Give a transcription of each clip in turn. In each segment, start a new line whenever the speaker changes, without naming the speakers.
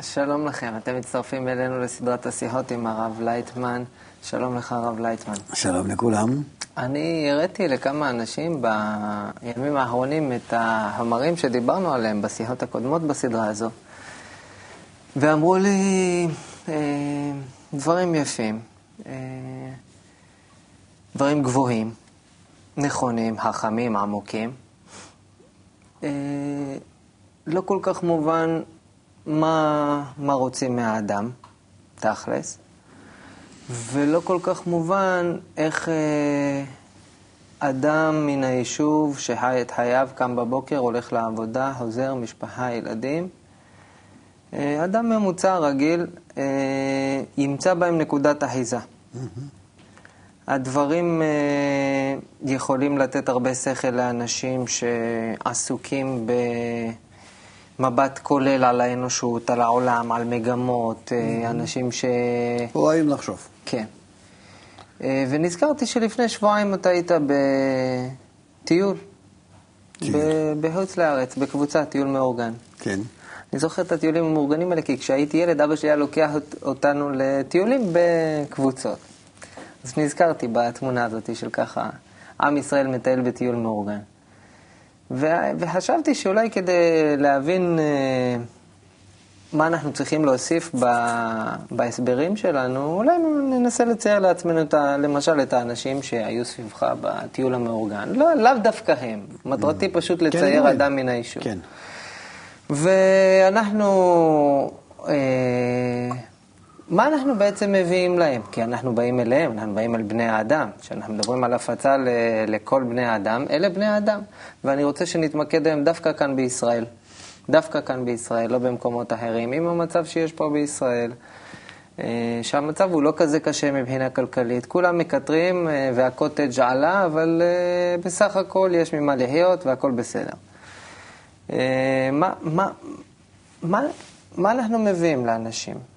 שלום לכם, אתם מצטרפים אלינו לסדרת השיחות עם הרב לייטמן. שלום לך, הרב לייטמן.
שלום לכולם.
אני הראיתי לכמה אנשים בימים האחרונים את החומרים שדיברנו עליהם בשיחות הקודמות בסדרה הזו, ואמרו לי אה, דברים יפים, אה, דברים גבוהים, נכונים, חכמים, עמוקים. אה, לא כל כך מובן מה, מה רוצים מהאדם, תכלס, ולא כל כך מובן איך אה, אדם מן היישוב שחי את חייו, קם בבוקר, הולך לעבודה, חוזר, משפחה, ילדים, אה, אדם ממוצע רגיל אה, ימצא בהם נקודת אחיזה. Mm-hmm. הדברים אה, יכולים לתת הרבה שכל לאנשים שעסוקים במבט כולל על האנושות, על העולם, על מגמות, mm-hmm. אנשים ש...
אוהבים לחשוב.
כן. אה, ונזכרתי שלפני שבועיים אתה היית בטיול. בחוץ לארץ, בקבוצה, טיול מאורגן.
כן.
אני זוכר את הטיולים המאורגנים האלה, כי כשהייתי ילד, אבא שלי היה לוקח אותנו לטיולים בקבוצות. אז נזכרתי בתמונה הזאת של ככה, עם ישראל מטייל בטיול מאורגן. וחשבתי שאולי כדי להבין אה, מה אנחנו צריכים להוסיף בהסברים שלנו, אולי ננסה לצייר לעצמנו, את ה, למשל, את האנשים שהיו סביבך בטיול המאורגן. לא, לאו דווקא הם. מטרתי mm. פשוט כן, לצייר כן, אדם מן היישוב.
כן.
ואנחנו... אה, מה אנחנו בעצם מביאים להם? כי אנחנו באים אליהם, אנחנו באים אל בני האדם. כשאנחנו מדברים על הפצה ל- לכל בני האדם, אלה בני האדם. ואני רוצה שנתמקד היום דווקא כאן בישראל. דווקא כאן בישראל, לא במקומות אחרים, עם המצב שיש פה בישראל. אה, שהמצב הוא לא כזה קשה מבחינה כלכלית. כולם מקטרים אה, והקוטג' עלה, אבל אה, בסך הכל יש ממה לחיות והכל בסדר. מה, מה, מה, מה אנחנו מביאים לאנשים?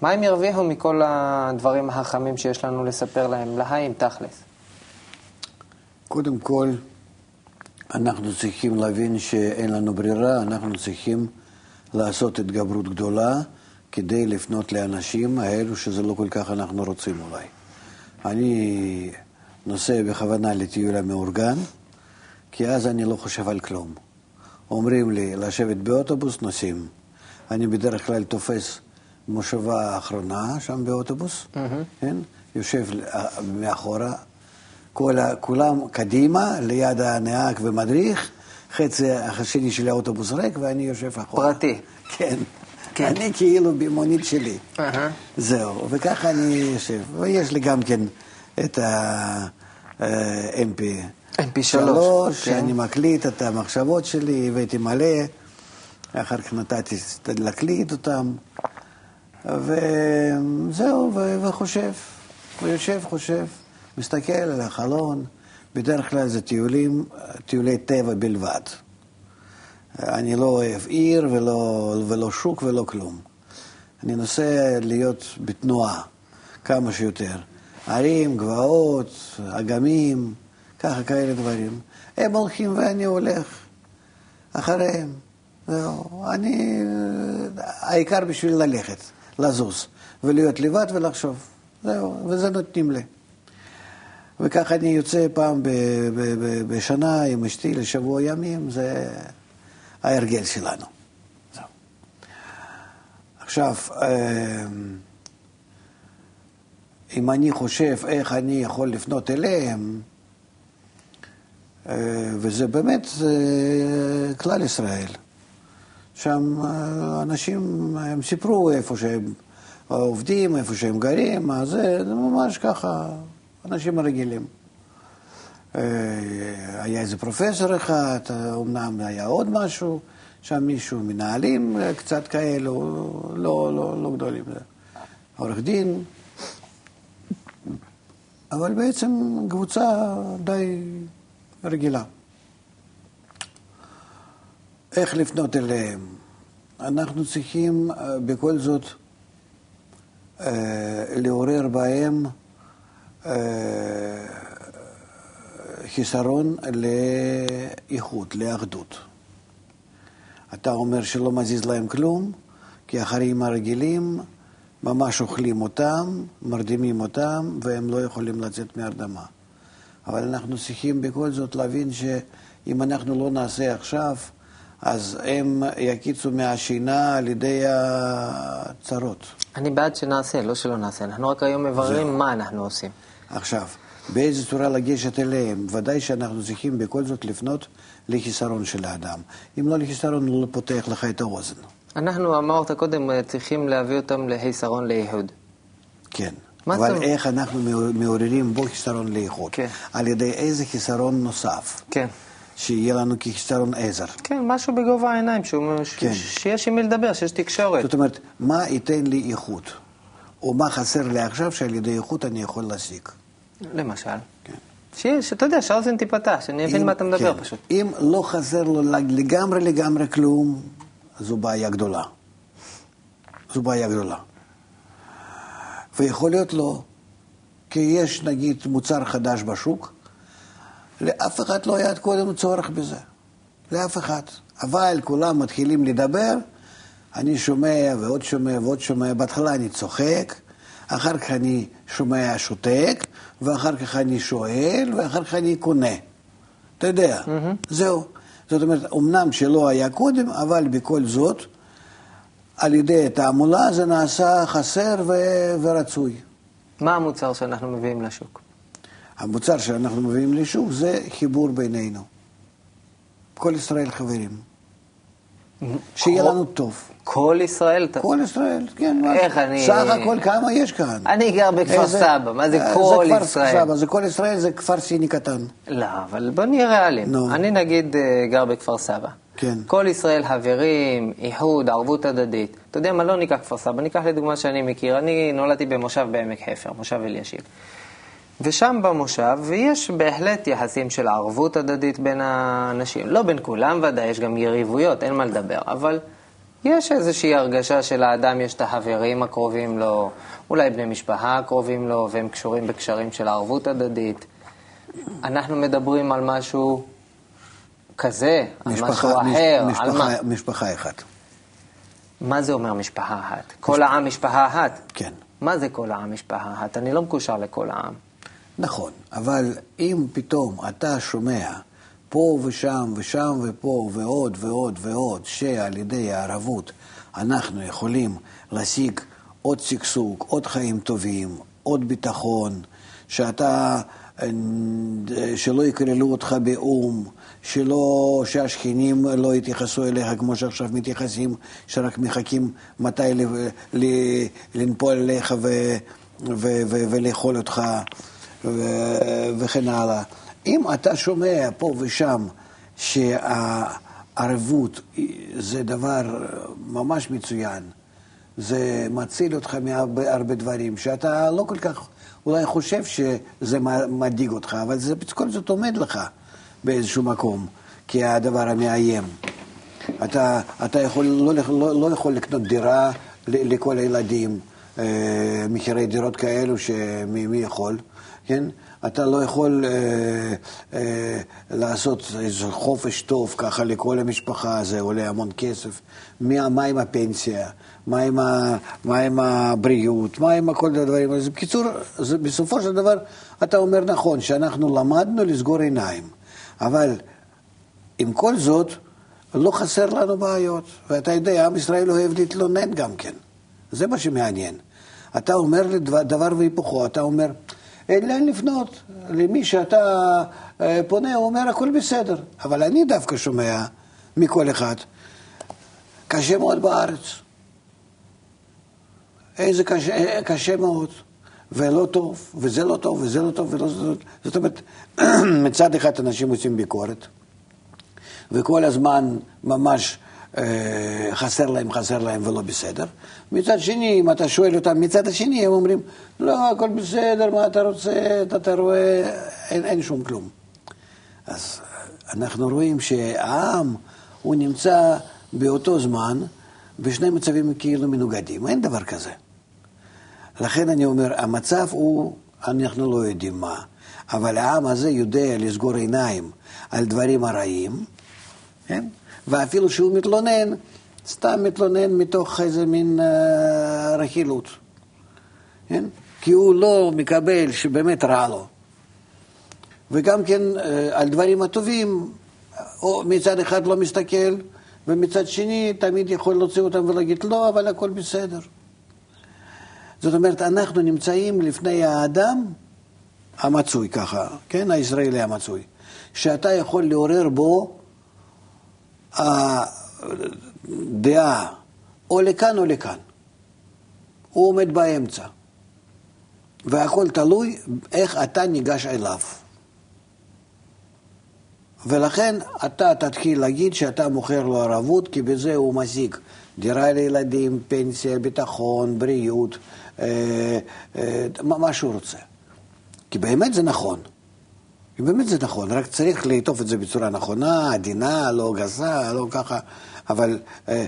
מה הם ירוויחו מכל הדברים החכמים שיש לנו לספר להם לחיים, תכלס?
קודם כל, אנחנו צריכים להבין שאין לנו ברירה, אנחנו צריכים לעשות התגברות גדולה כדי לפנות לאנשים האלו שזה לא כל כך אנחנו רוצים אולי. אני נוסע בכוונה לטיול המאורגן, כי אז אני לא חושב על כלום. אומרים לי לשבת באוטובוס, נוסעים. אני בדרך כלל תופס מושבה האחרונה שם באוטובוס, mm-hmm. כן? יושב מאחורה, כל, כולם קדימה, ליד הנהג ומדריך, חצי השני של האוטובוס ריק ואני יושב אחורה.
פרטי.
כן. כן. אני כאילו במונית שלי. Uh-huh. זהו, וככה אני יושב. ויש לי גם כן את ה-MP.
MP3,
שאני מקליט את המחשבות שלי, הבאתי מלא, אחר כך נתתי להקליט אותם. וזהו, וחושב, ויושב, חושב, מסתכל על החלון, בדרך כלל זה טיולים, טיולי טבע בלבד. אני לא אוהב עיר ולא, ולא שוק ולא כלום. אני נוסע להיות בתנועה כמה שיותר. ערים, גבעות, אגמים, ככה כאלה דברים. הם הולכים ואני הולך אחריהם. זהו, אני... העיקר בשביל ללכת. לזוז, ולהיות לבד ולחשוב. זהו, וזה נותנים לי. וככה אני יוצא פעם ב- ב- ב- בשנה עם אשתי לשבוע ימים, זה ההרגל שלנו. זהו. עכשיו, אמ, אם אני חושב איך אני יכול לפנות אליהם, אה, וזה באמת כלל ישראל. שם אה, אנשים, הם סיפרו איפה שהם עובדים, איפה שהם גרים, אז זה ממש ככה, אנשים רגילים. אה, היה איזה פרופסור אחד, אמנם היה עוד משהו, שם מישהו, מנהלים אה, קצת כאלו, לא, לא, לא גדולים. עורך דין, אבל בעצם קבוצה די רגילה. איך לפנות אליהם. אנחנו צריכים אה, בכל זאת אה, לעורר בהם אה, חיסרון לאיכות, לאחדות. אתה אומר שלא מזיז להם כלום, כי החיים הרגילים ממש אוכלים אותם, מרדימים אותם, והם לא יכולים לצאת מהרדמה. אבל אנחנו צריכים בכל זאת להבין שאם אנחנו לא נעשה עכשיו, אז הם יקיצו מהשינה על ידי הצרות.
אני בעד שנעשה, לא שלא נעשה. אנחנו רק היום מבררים מה אנחנו עושים.
עכשיו, באיזה צורה לגשת אליהם? ודאי שאנחנו צריכים בכל זאת לפנות לחיסרון של האדם. אם לא לחיסרון, הוא לא פותח לך את האוזן.
אנחנו, אמרת קודם, צריכים להביא אותם לחיסרון לייחוד.
כן. אבל
זאת-
איך אנחנו מעוררים בו חיסרון לאיכות?
כן.
על ידי איזה חיסרון נוסף,
כן.
שיהיה לנו כחיסרון עזר.
כן, משהו בגובה העיניים, שהוא, ש-
כן.
שיש עם מי לדבר, שיש תקשורת.
זאת אומרת, מה ייתן לי איכות? או מה חסר לי עכשיו שעל ידי איכות אני יכול להשיג?
למשל.
כן.
שיש, אתה יודע, שהאוזן תיפתח, שאני אבין מה אתה מדבר
כן.
פשוט.
אם לא חסר לו לגמרי לגמרי כלום, זו בעיה גדולה. זו בעיה גדולה. ויכול להיות לא, כי יש נגיד מוצר חדש בשוק, לאף אחד לא היה עד קודם צורך בזה. לאף אחד. אבל כולם מתחילים לדבר, אני שומע ועוד שומע ועוד שומע. בהתחלה אני צוחק, אחר כך אני שומע שותק, ואחר כך אני שואל, ואחר כך אני קונה. אתה יודע, זהו. זאת אומרת, אמנם שלא היה קודם, אבל בכל זאת, על ידי תעמולה זה נעשה חסר ו- ורצוי.
מה המוצר שאנחנו מביאים לשוק?
המוצר שאנחנו מביאים לשוק זה חיבור בינינו. כל ישראל חברים. שיהיה לנו טוב.
כל ישראל?
כל ישראל, כן.
איך אני-
סך הכל כמה יש כאן?
אני גר בכפר סבא, מה זה
אה,
כל
כפר
ישראל?
סבא, זה כל ישראל, זה כפר סיני קטן.
לא, אבל בוא נהיה ריאליים. אני נגיד אה, גר בכפר סבא.
כן.
כל ישראל חברים, איחוד, ערבות הדדית. אתה יודע מה, לא ניקח כפר סבא, ניקח לדוגמה שאני מכיר. אני נולדתי במושב בעמק חפר, מושב אלישיב. ושם במושב יש בהחלט יחסים של ערבות הדדית בין האנשים. לא בין כולם ודאי, יש גם יריבויות, אין מה לדבר, אבל יש איזושהי הרגשה שלאדם יש את החברים הקרובים לו, אולי בני משפחה הקרובים לו, והם קשורים בקשרים של ערבות הדדית. אנחנו מדברים על משהו כזה, על משהו
משפחה-
אחר,
מש-
על מה?
משפחה- משפחה אחת.
מה זה אומר משפחה אחת? כל העם משפחה אחת?
כן.
מה זה כל העם משפחה אחת? אני לא מקושר לכל העם.
נכון, אבל אם פתאום אתה שומע פה ושם ושם ופה ועוד ועוד ועוד, שעל ידי הערבות אנחנו יכולים להשיג עוד שגשוג, עוד חיים טובים, עוד ביטחון, שאתה, אה, שלא יקרלו אותך באו"ם, שלא, שהשכנים לא יתייחסו אליך כמו שעכשיו מתייחסים, שרק מחכים מתי לנפול עליך ו, ו, ו, ולאכול אותך. וכן הלאה. אם אתה שומע פה ושם שהערבות זה דבר ממש מצוין, זה מציל אותך מהרבה הרבה דברים, שאתה לא כל כך אולי חושב שזה מדאיג אותך, אבל זה בכל זאת עומד לך באיזשהו מקום כהדבר המאיים. אתה, אתה יכול, לא, לא, לא יכול לקנות דירה לכל הילדים, אה, מחירי דירות כאלו שמי מי יכול, כן? אתה לא יכול אה, אה, לעשות איזה חופש טוב ככה לכל המשפחה, זה עולה המון כסף. מה, מה עם הפנסיה? מה עם, ה, מה עם הבריאות? מה עם כל הדברים? אז בקיצור, זה, בסופו של דבר אתה אומר נכון, שאנחנו למדנו לסגור עיניים, אבל עם כל זאת, לא חסר לנו בעיות. ואתה יודע, עם ישראל אוהב להתלונן גם כן. זה מה שמעניין. אתה אומר לי דבר, והיפוכו, אתה אומר, לאן לפנות. למי שאתה אה, פונה, הוא אומר, הכל בסדר. אבל אני דווקא שומע מכל אחד, קשה מאוד בארץ. איזה קשה, אה, קשה מאוד, ולא טוב, וזה לא טוב, וזה לא טוב, ולא לא טוב. זאת אומרת, מצד אחד אנשים עושים ביקורת, וכל הזמן ממש אה, חסר להם, חסר להם ולא בסדר. מצד שני, אם אתה שואל אותם מצד השני, הם אומרים, לא, הכל בסדר, מה אתה רוצה, אתה, אתה רואה, אין, אין שום כלום. אז אנחנו רואים שהעם, הוא נמצא באותו זמן בשני מצבים כאילו מנוגדים, אין דבר כזה. לכן אני אומר, המצב הוא, אנחנו לא יודעים מה, אבל העם הזה יודע לסגור עיניים על דברים הרעים, כן? ואפילו שהוא מתלונן, סתם מתלונן מתוך איזה מין אה, רכילות, כן? כי הוא לא מקבל שבאמת רע לו. וגם כן אה, על דברים הטובים, או מצד אחד לא מסתכל, ומצד שני תמיד יכול להוציא אותם ולהגיד לא, אבל הכל בסדר. זאת אומרת, אנחנו נמצאים לפני האדם המצוי ככה, כן, הישראלי המצוי, שאתה יכול לעורר בו הדעה או לכאן או לכאן. הוא עומד באמצע, והכל תלוי איך אתה ניגש אליו. ולכן אתה תתחיל להגיד שאתה מוכר לו ערבות, כי בזה הוא משיג דירה לילדים, פנסיה, ביטחון, בריאות, אה, אה, מה שהוא רוצה. כי באמת זה נכון. באמת זה נכון, רק צריך לעטוף את זה בצורה נכונה, עדינה, לא גסה, לא ככה, אבל אה,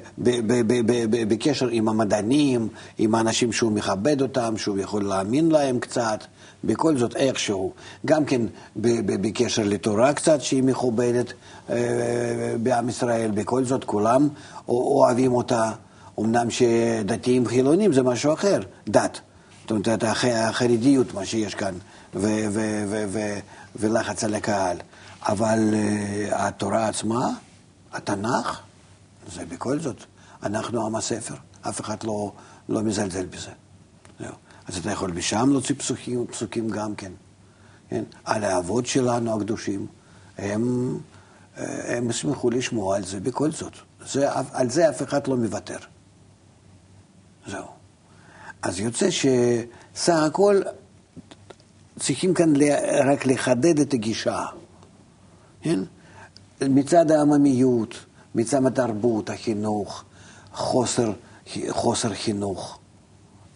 בקשר עם המדענים, עם האנשים שהוא מכבד אותם, שהוא יכול להאמין להם קצת, בכל זאת איכשהו. גם כן בקשר לתורה קצת, שהיא מכובדת בעם ישראל, בכל זאת כולם אוהבים אותה. אמנם שדתיים חילונים זה משהו אחר, דת. זאת אומרת, החרדיות, מה שיש כאן, ולחץ על הקהל. אבל uh, התורה עצמה, התנ"ך, זה בכל זאת, אנחנו עם הספר, אף אחד לא, לא מזלזל בזה. אז אתה יכול משם להוציא פסוקים, פסוקים גם כן. כן? על האבות שלנו הקדושים, הם, אה, הם ישמחו לשמוע על זה בכל זאת. זה, על זה אף אחד לא מוותר. זהו. אז יוצא שסך הכל צריכים כאן רק לחדד את הגישה, כן? מצד העממיות, מצד התרבות, החינוך, חוסר, חוסר חינוך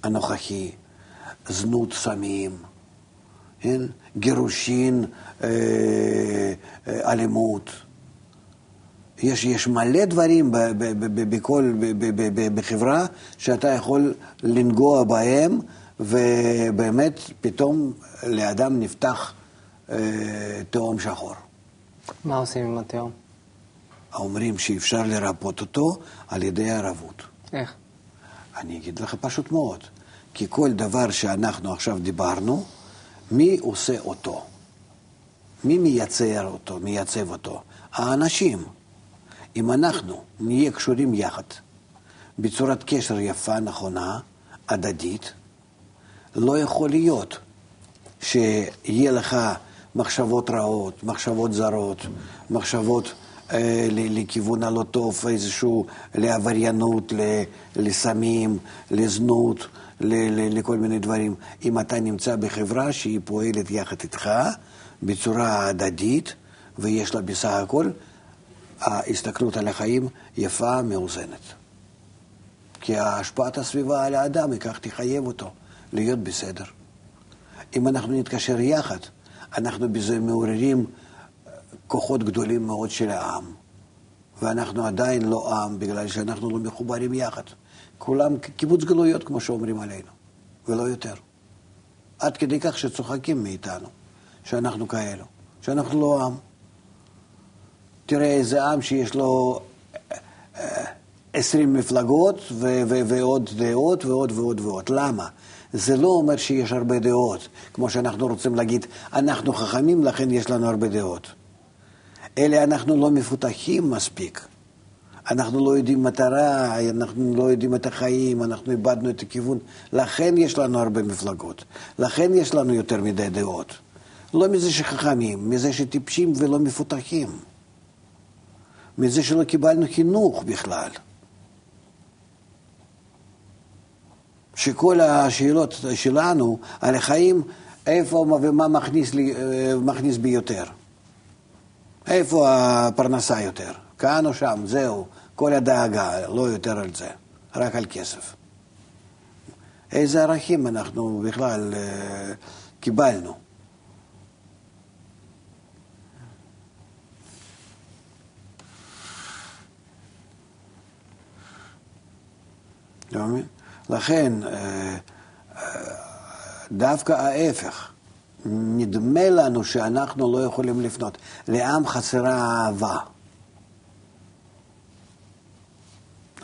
הנוכחי, זנות סמים, כן? גירושין, אה, אה, אלימות. יש, יש מלא דברים בכל, בחברה שאתה יכול לנגוע בהם, ובאמת פתאום לאדם נפתח אה, תהום שחור.
מה עושים עם התהום?
אומרים שאפשר לרפות אותו על ידי ערבות.
איך?
אני אגיד לך פשוט מאוד. כי כל דבר שאנחנו עכשיו דיברנו, מי עושה אותו? מי מייצר אותו, מייצב אותו? האנשים. אם אנחנו נהיה קשורים יחד, בצורת קשר יפה, נכונה, הדדית, לא יכול להיות שיהיה לך מחשבות רעות, מחשבות זרות, מחשבות אה, לכיוון הלא טוב, איזשהו לעבריינות, לסמים, לזנות, לכל מיני דברים. אם אתה נמצא בחברה שהיא פועלת יחד איתך בצורה הדדית, ויש לה בסך הכל ההסתכלות על החיים יפה, מאוזנת. כי השפעת הסביבה על האדם היא כך תחייב אותו להיות בסדר. אם אנחנו נתקשר יחד, אנחנו בזה מעוררים כוחות גדולים מאוד של העם. ואנחנו עדיין לא עם, בגלל שאנחנו לא מחוברים יחד. כולם קיבוץ גלויות, כמו שאומרים עלינו, ולא יותר. עד כדי כך שצוחקים מאיתנו, שאנחנו כאלו, שאנחנו לא עם. תראה איזה עם שיש לו אה, עשרים מפלגות ו- ו- ועוד דעות ועוד ועוד ועוד. למה? זה לא אומר שיש הרבה דעות, כמו שאנחנו רוצים להגיד, אנחנו חכמים, לכן יש לנו הרבה דעות. אלה אנחנו לא מפותחים מספיק. אנחנו לא יודעים מטרה, אנחנו לא יודעים את החיים, אנחנו איבדנו את הכיוון. לכן יש לנו הרבה מפלגות, לכן יש לנו יותר מדי דעות. לא מזה שחכמים, מזה שטיפשים ולא מפותחים. מזה שלא קיבלנו חינוך בכלל. שכל השאלות שלנו על החיים, איפה ומה מכניס, לי, אה, מכניס בי יותר. איפה הפרנסה יותר? כאן או שם, זהו. כל הדאגה, לא יותר על זה, רק על כסף. איזה ערכים אנחנו בכלל אה, קיבלנו? לכן, אה, אה, דווקא ההפך, נדמה לנו שאנחנו לא יכולים לפנות. לעם חסרה אהבה.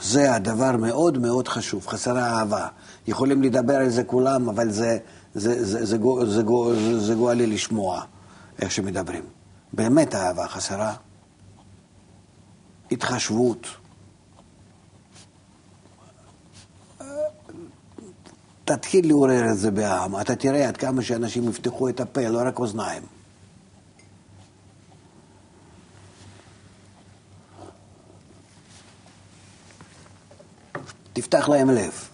זה הדבר מאוד מאוד חשוב, חסרה אהבה. יכולים לדבר על זה כולם, אבל זה, זה, זה, זה, זה, זה, זה גואלי לשמוע איך שמדברים. באמת אהבה חסרה. התחשבות. תתחיל לעורר את זה בעם, אתה תראה עד כמה שאנשים יפתחו את הפה, לא רק אוזניים. תפתח להם לב.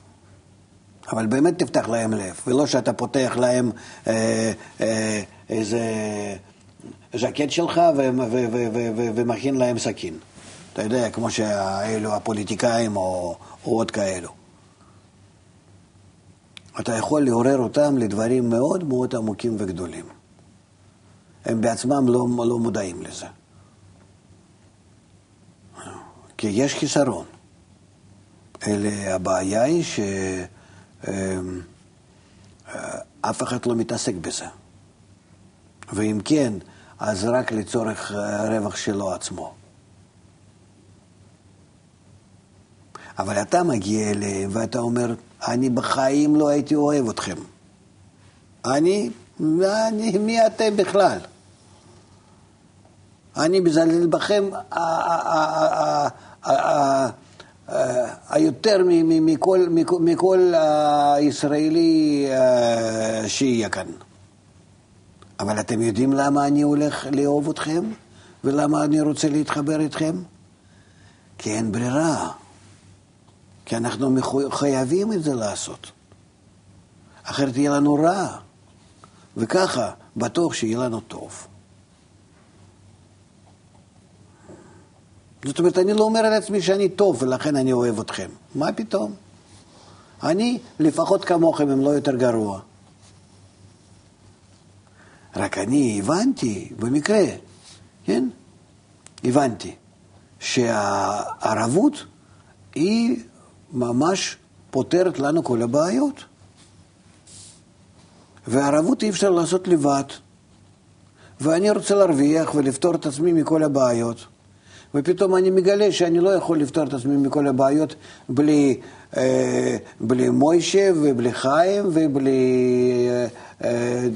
אבל באמת תפתח להם לב, ולא שאתה פותח להם אה, אה, איזה ז'קט שלך ומכין להם סכין. אתה יודע, כמו שאלו הפוליטיקאים או, או עוד כאלו. אתה יכול לעורר אותם לדברים מאוד מאוד עמוקים וגדולים. הם בעצמם לא, לא מודעים לזה. כי יש חיסרון. אלה, הבעיה היא שאף אחד לא מתעסק בזה. ואם כן, אז רק לצורך רווח שלו עצמו. אבל אתה מגיע אליהם ואתה אומר, אני בחיים לא הייתי אוהב אתכם. אני, אני מי אתם בכלל? אני מזלזל בכם היותר מכל, הישראלי שיהיה כאן. אבל אתם יודעים למה אני הולך לאהוב אתכם? ולמה אני רוצה להתחבר איתכם? כי אין ברירה. כי אנחנו חייבים את זה לעשות. אחרת יהיה לנו רע. וככה, בטוח שיהיה לנו טוב. זאת אומרת, אני לא אומר על עצמי שאני טוב ולכן אני אוהב אתכם. מה פתאום? אני לפחות כמוכם, אם לא יותר גרוע. רק אני הבנתי, במקרה, כן? הבנתי שהערבות היא ממש פותרת לנו כל הבעיות. וערבות אי אפשר לעשות לבד. ואני רוצה להרוויח ולפתור את עצמי מכל הבעיות. ופתאום אני מגלה שאני לא יכול לפתור את עצמי מכל הבעיות בלי, אה, בלי מוישה ובלי חיים ובלי אה, אה,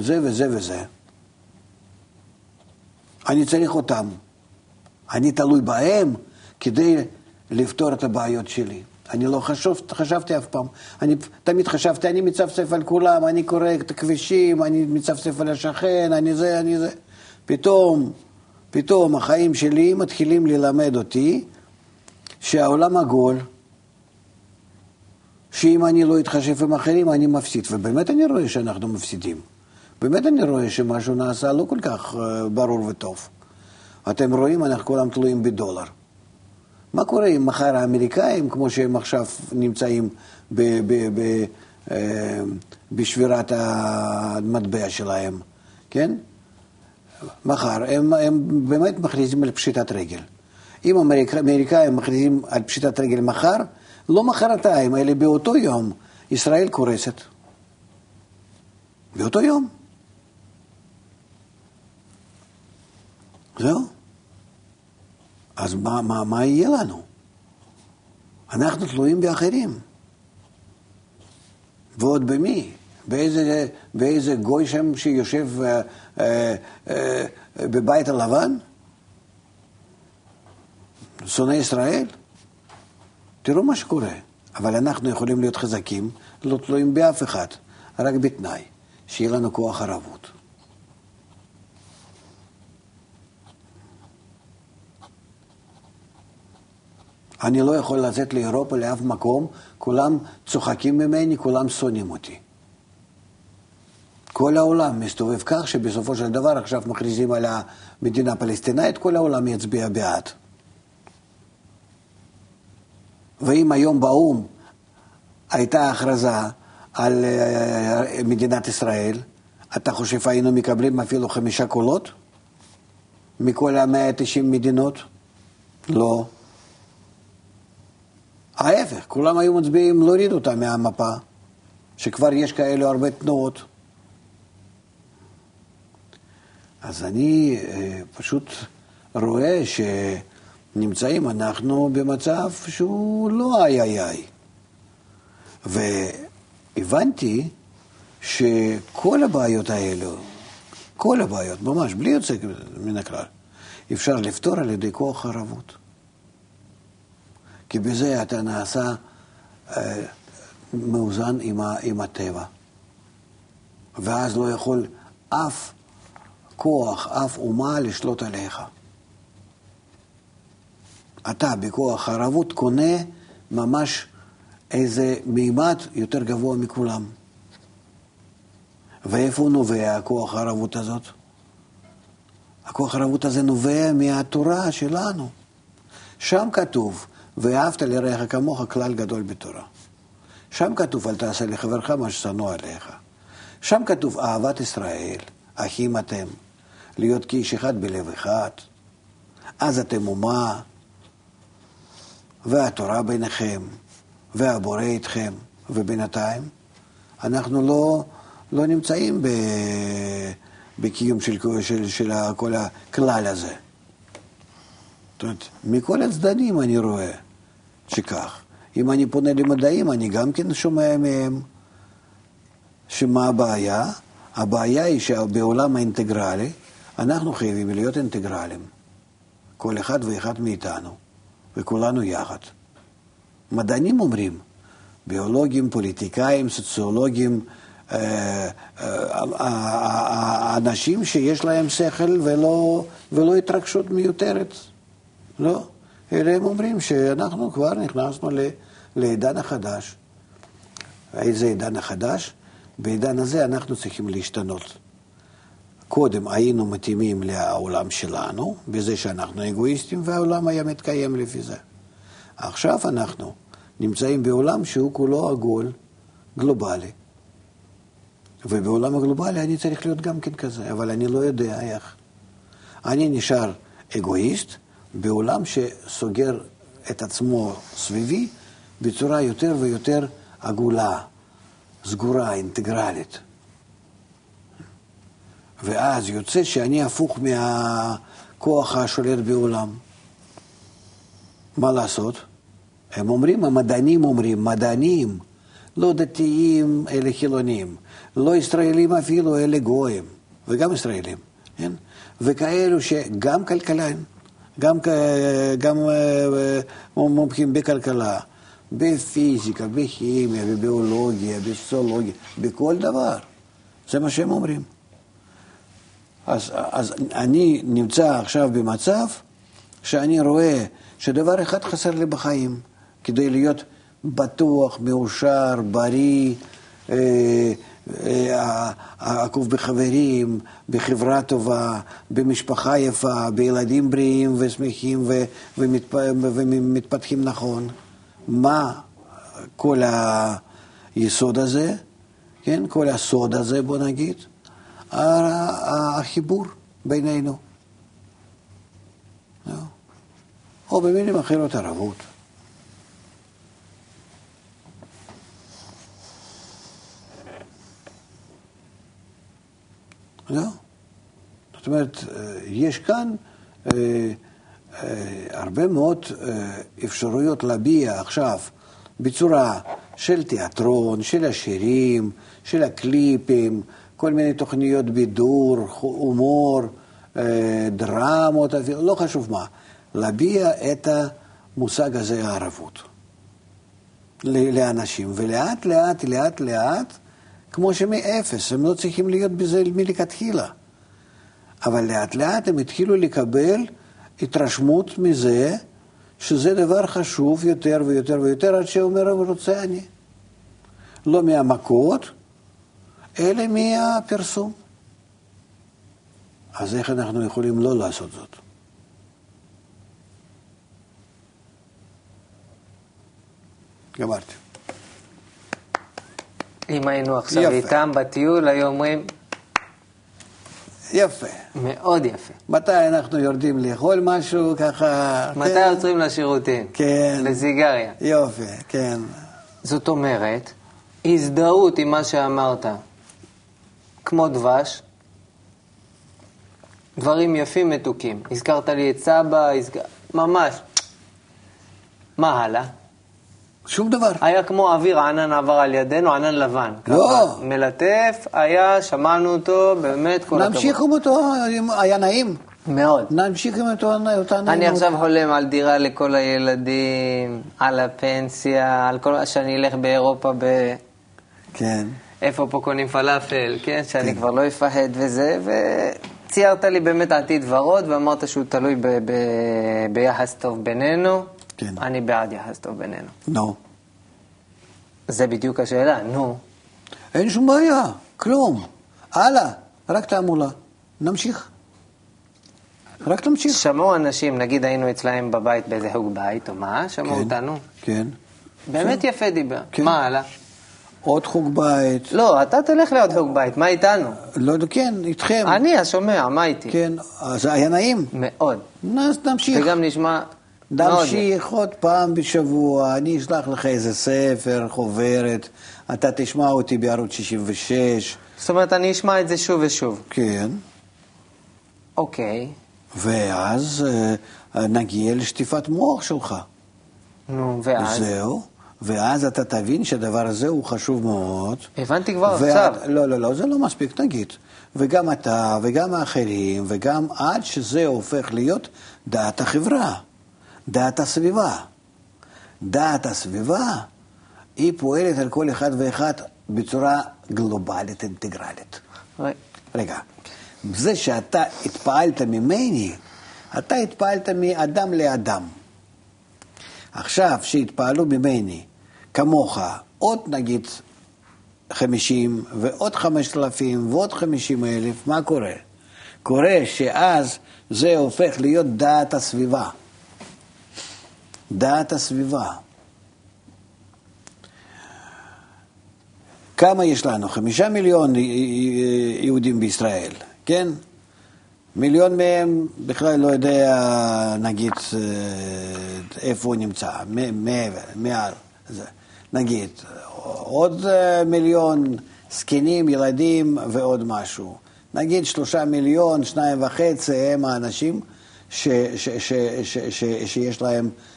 זה וזה וזה. אני צריך אותם. אני תלוי בהם כדי לפתור את הבעיות שלי. אני לא חשוב, חשבתי אף פעם. אני תמיד חשבתי, אני מצפצף על כולם, אני קורא את הכבישים, אני מצפצף על השכן, אני זה, אני זה. פתאום, פתאום החיים שלי מתחילים ללמד אותי שהעולם עגול, שאם אני לא אתחשב עם אחרים, אני מפסיד. ובאמת אני רואה שאנחנו מפסידים. באמת אני רואה שמשהו נעשה לא כל כך אה, ברור וטוב. אתם רואים, אנחנו כולם תלויים בדולר. מה קורה אם מחר האמריקאים, כמו שהם עכשיו נמצאים ב, ב, ב, אה, בשבירת המטבע שלהם, כן? מחר הם, הם באמת מכריזים על פשיטת רגל. אם האמריקאים מכריזים על פשיטת רגל מחר, לא מחרתיים, אלא באותו יום, ישראל קורסת. באותו יום. זהו. אז מה, מה, מה יהיה לנו? אנחנו תלויים באחרים. ועוד במי? באיזה, באיזה גוי שם שיושב אה, אה, אה, בבית הלבן? שונא ישראל? תראו מה שקורה. אבל אנחנו יכולים להיות חזקים, לא תלויים באף אחד, רק בתנאי, שיהיה לנו כוח ערבות. אני לא יכול לצאת לאירופה, לאף מקום, כולם צוחקים ממני, כולם שונאים אותי. כל העולם מסתובב כך שבסופו של דבר עכשיו מכריזים על המדינה הפלסטינאית, כל העולם יצביע בעד. ואם היום באו"ם הייתה הכרזה על אה, מדינת ישראל, אתה חושב היינו מקבלים אפילו חמישה קולות מכל ה-190 מדינות? לא. ההפך, כולם היו מצביעים להוריד אותה מהמפה, שכבר יש כאלו הרבה תנועות. אז אני אה, פשוט רואה נמצאים אנחנו במצב שהוא לא איי איי איי. והבנתי שכל הבעיות האלו, כל הבעיות, ממש, בלי יוצא מן הכלל, אפשר לפתור על ידי כוח ערבות. כי בזה אתה נעשה אה, מאוזן עם, ה, עם הטבע. ואז לא יכול אף כוח, אף אומה לשלוט עליך. אתה בכוח הערבות קונה ממש איזה מימד יותר גבוה מכולם. ואיפה נובע הכוח הערבות הזאת? הכוח הערבות הזה נובע מהתורה שלנו. שם כתוב, ואהבת לרעך כמוך כלל גדול בתורה. שם כתוב, אל תעשה לחברך מה ששנוא עליך. שם כתוב, אהבת ישראל, אחים אתם, להיות כאיש אחד בלב אחד. אז אתם אומה, והתורה ביניכם, והבורא איתכם, ובינתיים אנחנו לא, לא נמצאים ב, בקיום של, של, של כל הכלל הזה. זאת אומרת, מכל הצדדים אני רואה שכך. אם אני פונה למדעים, אני גם כן שומע מהם שמה הבעיה? הבעיה היא שבעולם האינטגרלי אנחנו חייבים להיות אינטגרלים. כל אחד ואחד מאיתנו, וכולנו יחד. מדענים אומרים, ביולוגים, פוליטיקאים, סוציולוגים, אה, אה, אה, אנשים שיש להם שכל ולא, ולא התרגשות מיותרת. לא. אלא הם אומרים שאנחנו כבר נכנסנו לעידן החדש. איזה עידן החדש? בעידן הזה אנחנו צריכים להשתנות. קודם היינו מתאימים לעולם שלנו, בזה שאנחנו אגואיסטים, והעולם היה מתקיים לפי זה. עכשיו אנחנו נמצאים בעולם שהוא כולו עגול, גלובלי. ובעולם הגלובלי אני צריך להיות גם כן כזה, אבל אני לא יודע איך. אני נשאר אגואיסט בעולם שסוגר את עצמו סביבי בצורה יותר ויותר עגולה, סגורה, אינטגרלית. ואז יוצא שאני הפוך מהכוח השולט בעולם. מה לעשות? הם אומרים, המדענים אומרים, מדענים, לא דתיים, אלה חילונים, לא ישראלים אפילו, אלה גויים, וגם ישראלים, כן? וכאלו שגם כלכלן, גם, גם אה, מומחים בכלכלה, בפיזיקה, בכימיה, בביולוגיה, בסוציולוגיה, בכל דבר. זה מה שהם אומרים. אז, אז אני נמצא עכשיו במצב שאני רואה שדבר אחד חסר לי בחיים, כדי להיות בטוח, מאושר, בריא, אה, אה, עקוב בחברים, בחברה טובה, במשפחה יפה, בילדים בריאים ושמחים ומתפ... ומתפתחים נכון. מה כל היסוד הזה, כן? כל הסוד הזה, בוא נגיד, החיבור בינינו. או במילים אחרות ערבות. לא. זאת אומרת, יש כאן אה, אה, הרבה מאוד אה, אפשרויות להביע עכשיו בצורה של תיאטרון, של השירים, של הקליפים, כל מיני תוכניות בידור, הומור, דרמות, לא חשוב מה, להביע את המושג הזה, הערבות, לאנשים. ולאט לאט, לאט לאט, כמו שמאפס, הם לא צריכים להיות בזה מלכתחילה. אבל לאט לאט הם התחילו לקבל התרשמות מזה שזה דבר חשוב יותר ויותר ויותר, עד שאומר, רוצה אני. לא מהמכות, אלא מהפרסום. אז איך אנחנו יכולים לא לעשות זאת? גמרתי.
אם היינו עכשיו יפה. איתם בטיול, היו אומרים...
יפה.
מאוד יפה.
מתי אנחנו יורדים לאכול משהו ככה?
מתי כן. עוצרים לשירותים?
כן.
לסיגריה.
יופי, כן.
זאת אומרת, הזדהות עם מה שאמרת, כמו דבש, דברים יפים מתוקים. הזכרת לי את סבא, הזכ... ממש. מה הלאה?
שום דבר.
היה כמו אוויר, הענן עבר על ידינו, ענן לבן.
לא.
מלטף, היה, שמענו אותו, באמת כל הכבוד.
נמשיך עם אותו, היה נעים.
מאוד.
נמשיך עם אותו, אותה נעימות.
אני עכשיו חולם על דירה לכל הילדים, על הפנסיה, על כל... שאני אלך באירופה ב...
כן.
איפה פה קונים פלאפל, כן? שאני
כן.
כבר לא אפחד וזה, וציירת לי באמת עתיד ורוד, ואמרת שהוא תלוי ב- ב- ביחס טוב בינינו.
כן.
אני בעד יחס טוב בינינו.
נו.
זה בדיוק השאלה, נו.
אין שום בעיה, כלום. הלאה, רק תעמולה. נמשיך. רק תמשיך.
שמעו אנשים, נגיד היינו אצלהם בבית באיזה חוג בית או מה, שמעו
כן.
אותנו.
כן.
באמת יפה דיבר.
כן.
מה הלאה?
עוד חוג בית.
לא, אתה תלך לעוד חוג בית, מה איתנו?
לא יודע, כן, איתכם.
אני השומע, מה איתי?
כן, אז היה נעים.
מאוד.
אז נמשיך.
וגם נשמע
נמשיך עוד פעם בשבוע, אני אשלח לך איזה ספר, חוברת, אתה תשמע אותי בערוץ 66,
זאת אומרת, אני אשמע את זה שוב ושוב.
כן,
אוקיי.
ואז אה, נגיע לשטיפת מוח שלך.
נו, ואז?
זהו, ואז אתה תבין שהדבר הזה הוא חשוב מאוד.
הבנתי כבר
ואת-
עכשיו.
לא, לא, לא, זה לא מספיק, נגיד. וגם אתה, וגם האחרים, וגם עד שזה הופך להיות דעת החברה, דעת הסביבה. דעת הסביבה, היא פועלת על כל אחד ואחד בצורה גלובלית, אינטגרלית. רגע, זה שאתה התפעלת ממני, אתה התפעלת מאדם לאדם. עכשיו, שהתפעלו ממני, כמוך, עוד נגיד חמישים, ועוד חמשת אלפים, ועוד חמישים אלף, מה קורה? קורה שאז זה הופך להיות דעת הסביבה. דעת הסביבה. כמה יש לנו? חמישה מיליון יהודים בישראל, כן? מיליון מהם בכלל לא יודע, נגיד, אה, איפה הוא נמצא, מעבר, מעל. נגיד, עוד אה, מיליון זקנים, ילדים ועוד משהו. נגיד שלושה מיליון, שניים וחצי הם האנשים ש, ש, ש, ש, ש, שיש להם אה,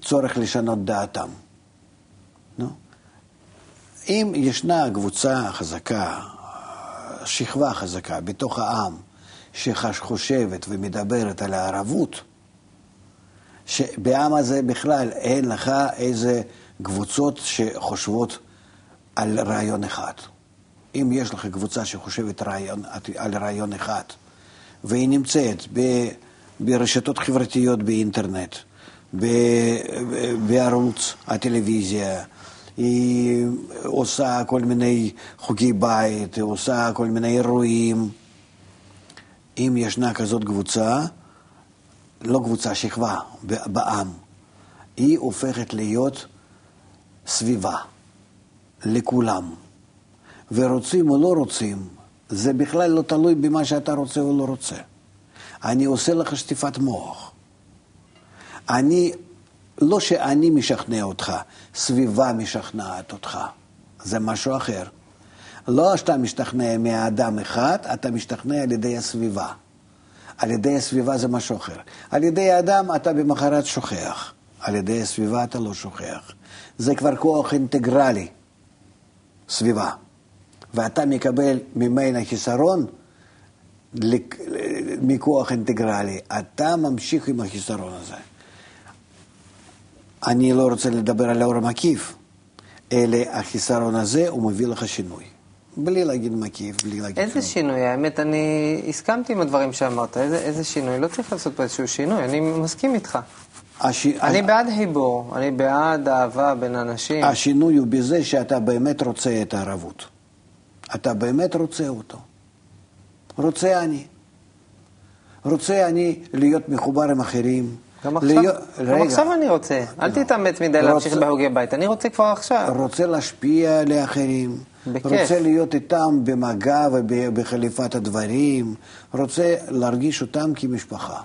צורך לשנות דעתם. נו. אם ישנה קבוצה חזקה, שכבה חזקה בתוך העם, שחושבת ומדברת על הערבות, שבעם הזה בכלל אין לך איזה קבוצות שחושבות על רעיון אחד. אם יש לך קבוצה שחושבת רעיון, על רעיון אחד, והיא נמצאת ב, ברשתות חברתיות באינטרנט, בערוץ הטלוויזיה, היא עושה כל מיני חוגי בית, היא עושה כל מיני אירועים. אם ישנה כזאת קבוצה, לא קבוצה, שכבה בעם, היא הופכת להיות סביבה לכולם. ורוצים או לא רוצים, זה בכלל לא תלוי במה שאתה רוצה או לא רוצה. אני עושה לך שטיפת מוח. אני, לא שאני משכנע אותך, סביבה משכנעת אותך. זה משהו אחר. לא שאתה משתכנע מהאדם אחד, אתה משתכנע על ידי הסביבה. על ידי הסביבה זה משהו אחר. על ידי האדם אתה במחרת שוכח. על ידי הסביבה אתה לא שוכח. זה כבר כוח אינטגרלי, סביבה. ואתה מקבל ממנה חיסרון מכוח אינטגרלי. אתה ממשיך עם החיסרון הזה. אני לא רוצה לדבר על האור המקיף, אלא החיסרון הזה הוא מביא לך שינוי. בלי להגיד מקיף, בלי להגיד...
איזה שינוי? האמת, אני הסכמתי עם הדברים שאמרת. איזה, איזה שינוי? לא צריך לעשות פה איזשהו שינוי, אני מסכים איתך.
הש...
אני בעד חיבור, אני בעד אהבה בין אנשים.
השינוי הוא בזה שאתה באמת רוצה את הערבות. אתה באמת רוצה אותו. רוצה אני. רוצה אני להיות מחובר עם אחרים.
גם עכשיו,
להיות...
גם
רגע.
עכשיו אני רוצה. אל
לא.
תתאמץ מדי
רוצה-
להמשיך בהוגי בית, אני רוצה כבר עכשיו.
רוצה להשפיע על האחרים.
בכיף.
רוצה להיות איתם במגע ובחליפת הדברים. רוצה להרגיש אותם כמשפחה.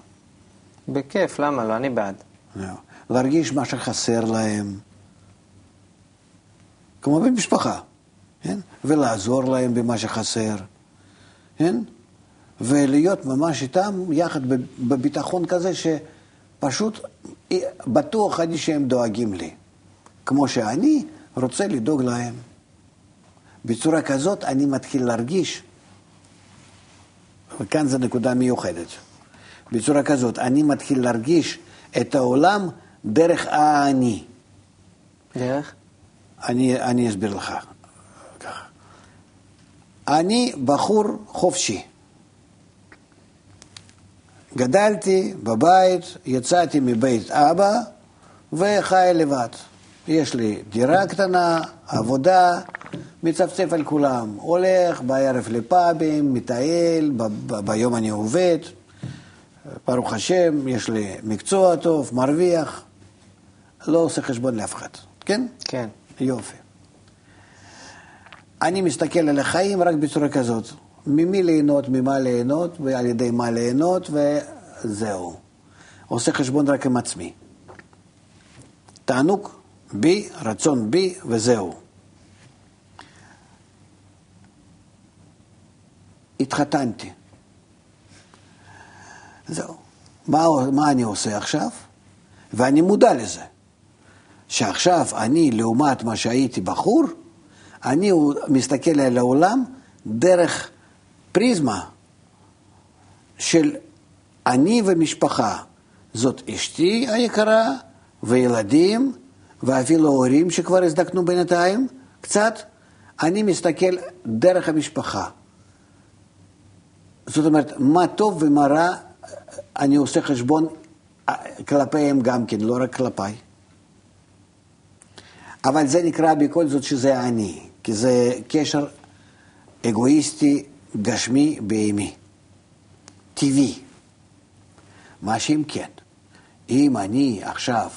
בכיף, למה לא? אני בעד.
זהו. להרגיש מה שחסר להם. כמו במשפחה, כן? ולעזור להם במה שחסר, כן? ולהיות ממש איתם יחד בביטחון כזה שפשוט בטוח אני שהם דואגים לי, כמו שאני רוצה לדאוג להם. בצורה כזאת אני מתחיל להרגיש, וכאן זו נקודה מיוחדת, בצורה כזאת אני מתחיל להרגיש את העולם דרך האני.
דרך?
אני, אני אסביר לך. ככה. אני בחור חופשי. גדלתי בבית, יצאתי מבית אבא וחי לבד. יש לי דירה קטנה, עבודה, מצפצף על כולם. הולך בערב לפאבים, מטייל, ב- ב- ביום אני עובד. ברוך השם, יש לי מקצוע טוב, מרוויח. לא עושה חשבון לאף אחד, כן?
כן.
יופי. אני מסתכל על החיים רק בצורה כזאת. ממי ליהנות, ממה ליהנות, ועל ידי מה ליהנות, וזהו. עושה חשבון רק עם עצמי. תענוג בי, רצון בי, וזהו. התחתנתי. זהו. מה, מה אני עושה עכשיו? ואני מודע לזה. שעכשיו אני, לעומת מה שהייתי בחור, אני מסתכל על העולם דרך פריזמה של אני ומשפחה. זאת אשתי היקרה, וילדים, ואפילו הורים שכבר הזדקנו בינתיים, קצת. אני מסתכל דרך המשפחה. זאת אומרת, מה טוב ומה רע, אני עושה חשבון כלפיהם גם כן, לא רק כלפיי. אבל זה נקרא בכל זאת שזה אני, כי זה קשר אגואיסטי, גשמי, בהמי, טבעי. מה שאם כן, אם אני עכשיו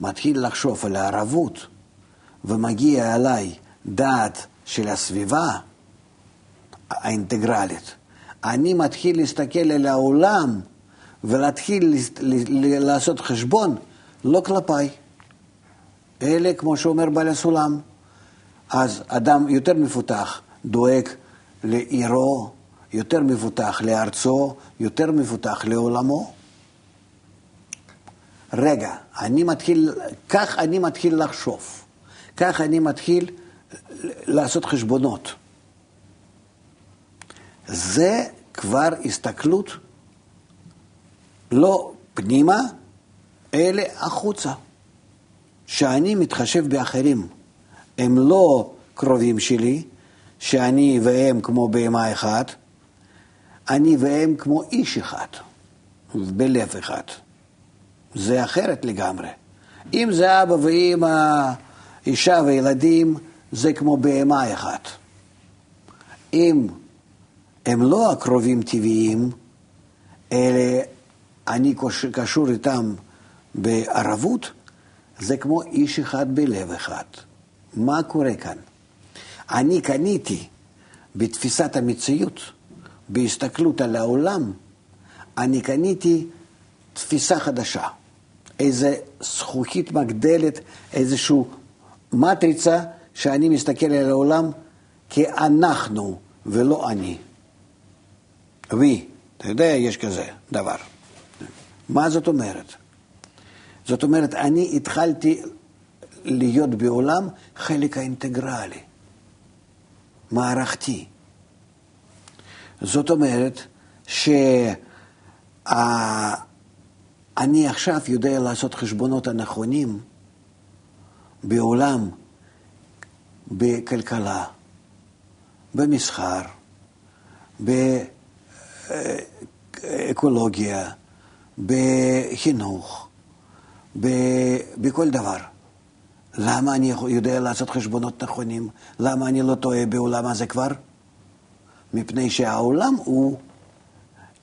מתחיל לחשוב על הערבות ומגיע אליי דעת של הסביבה האינטגרלית, אני מתחיל להסתכל על העולם ולהתחיל לעשות חשבון לא כלפיי. אלה, כמו שאומר בעל הסולם. אז אדם יותר מפותח דואג לעירו, יותר מפותח לארצו, יותר מפותח לעולמו. רגע, אני מתחיל, כך אני מתחיל לחשוב, כך אני מתחיל לעשות חשבונות. זה כבר הסתכלות לא פנימה, אלא החוצה. שאני מתחשב באחרים. הם לא קרובים שלי, שאני והם כמו בהמה אחת, אני והם כמו איש אחד, בלב אחד. זה אחרת לגמרי. אם זה אבא ואמא, אישה וילדים, זה כמו בהמה אחת. אם הם לא הקרובים טבעיים, אלא אני קשור איתם בערבות, זה כמו איש אחד בלב אחד. מה קורה כאן? אני קניתי בתפיסת המציאות, בהסתכלות על העולם, אני קניתי תפיסה חדשה. איזה זכוכית מגדלת, איזושהי מטריצה שאני מסתכל על העולם כאנחנו ולא אני. וי, אתה יודע, יש כזה דבר. מה זאת אומרת? זאת אומרת, אני התחלתי להיות בעולם חלק האינטגרלי, מערכתי. זאת אומרת שאני עכשיו יודע לעשות חשבונות הנכונים בעולם, בכלכלה, במסחר, באקולוגיה, בחינוך, בכל דבר. למה אני יודע לעשות חשבונות נכונים? למה אני לא טועה בעולם הזה כבר? מפני שהעולם הוא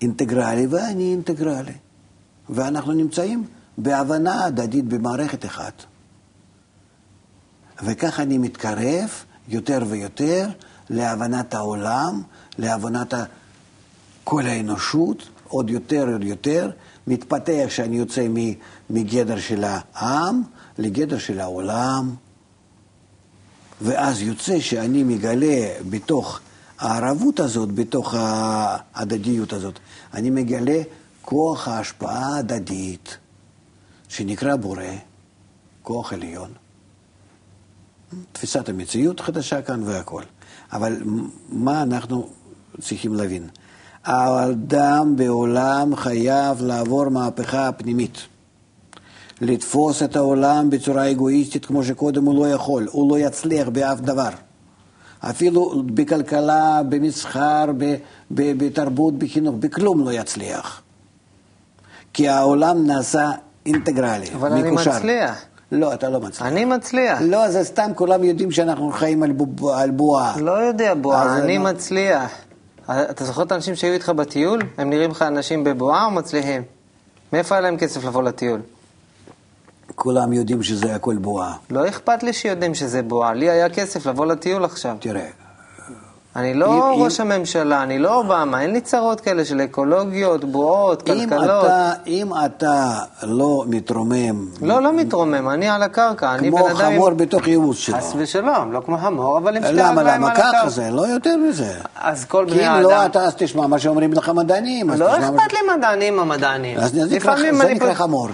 אינטגרלי ואני אינטגרלי. ואנחנו נמצאים בהבנה הדדית במערכת אחת. וכך אני מתקרב יותר ויותר להבנת העולם, להבנת כל האנושות, עוד יותר עוד יותר, מתפתח שאני יוצא מגדר של העם לגדר של העולם, ואז יוצא שאני מגלה בתוך הערבות הזאת, בתוך ההדדיות הזאת, אני מגלה כוח ההשפעה ההדדית, שנקרא בורא, כוח עליון. תפיסת המציאות חדשה כאן והכול. אבל מה אנחנו צריכים להבין? האדם בעולם חייב לעבור מהפכה פנימית. לתפוס את העולם בצורה אגואיסטית כמו שקודם הוא לא יכול, הוא לא יצליח באף דבר. אפילו בכלכלה, במסחר, בתרבות, בחינוך, בכלום לא יצליח. כי העולם נעשה אינטגרלי,
אבל
מקושר.
אני מצליח.
לא, אתה לא מצליח.
אני מצליח.
לא, זה סתם כולם יודעים שאנחנו חיים על, בוב, על בועה.
לא יודע בועה,
אז
אני
לא-
מצליח. אתה זוכר את האנשים שהיו איתך בטיול? הם נראים לך אנשים בבועה או מצליחים? מאיפה היה להם כסף לבוא לטיול?
כולם יודעים שזה הכל בועה.
לא אכפת לי שיודעים שזה בועה, לי היה כסף לבוא לטיול עכשיו.
תראה,
אני לא
אם-
ראש הממשלה, אני לא אובמה, אין לי צרות כאלה של אקולוגיות, בועות,
אם
כלכלות.
אתה, אם אתה לא מתרומם,
לא, לא מתרומם, אני על הקרקע, אני
כמו
בן אדם
חמור
עם...
בתוך ייעוץ שלו.
חס ושלום, לא כמו חמור, אבל עם שתי
למה,
רגליים
למה
על
ככה
הקרקע.
זה? לא יותר מזה.
אז כל
כי
בני
אם
האדם...
לא אתה, אז תשמע מה שאומרים לך מדענים.
לא אכפת לי מדענים המדענים.
אז זה נקרא- חמור.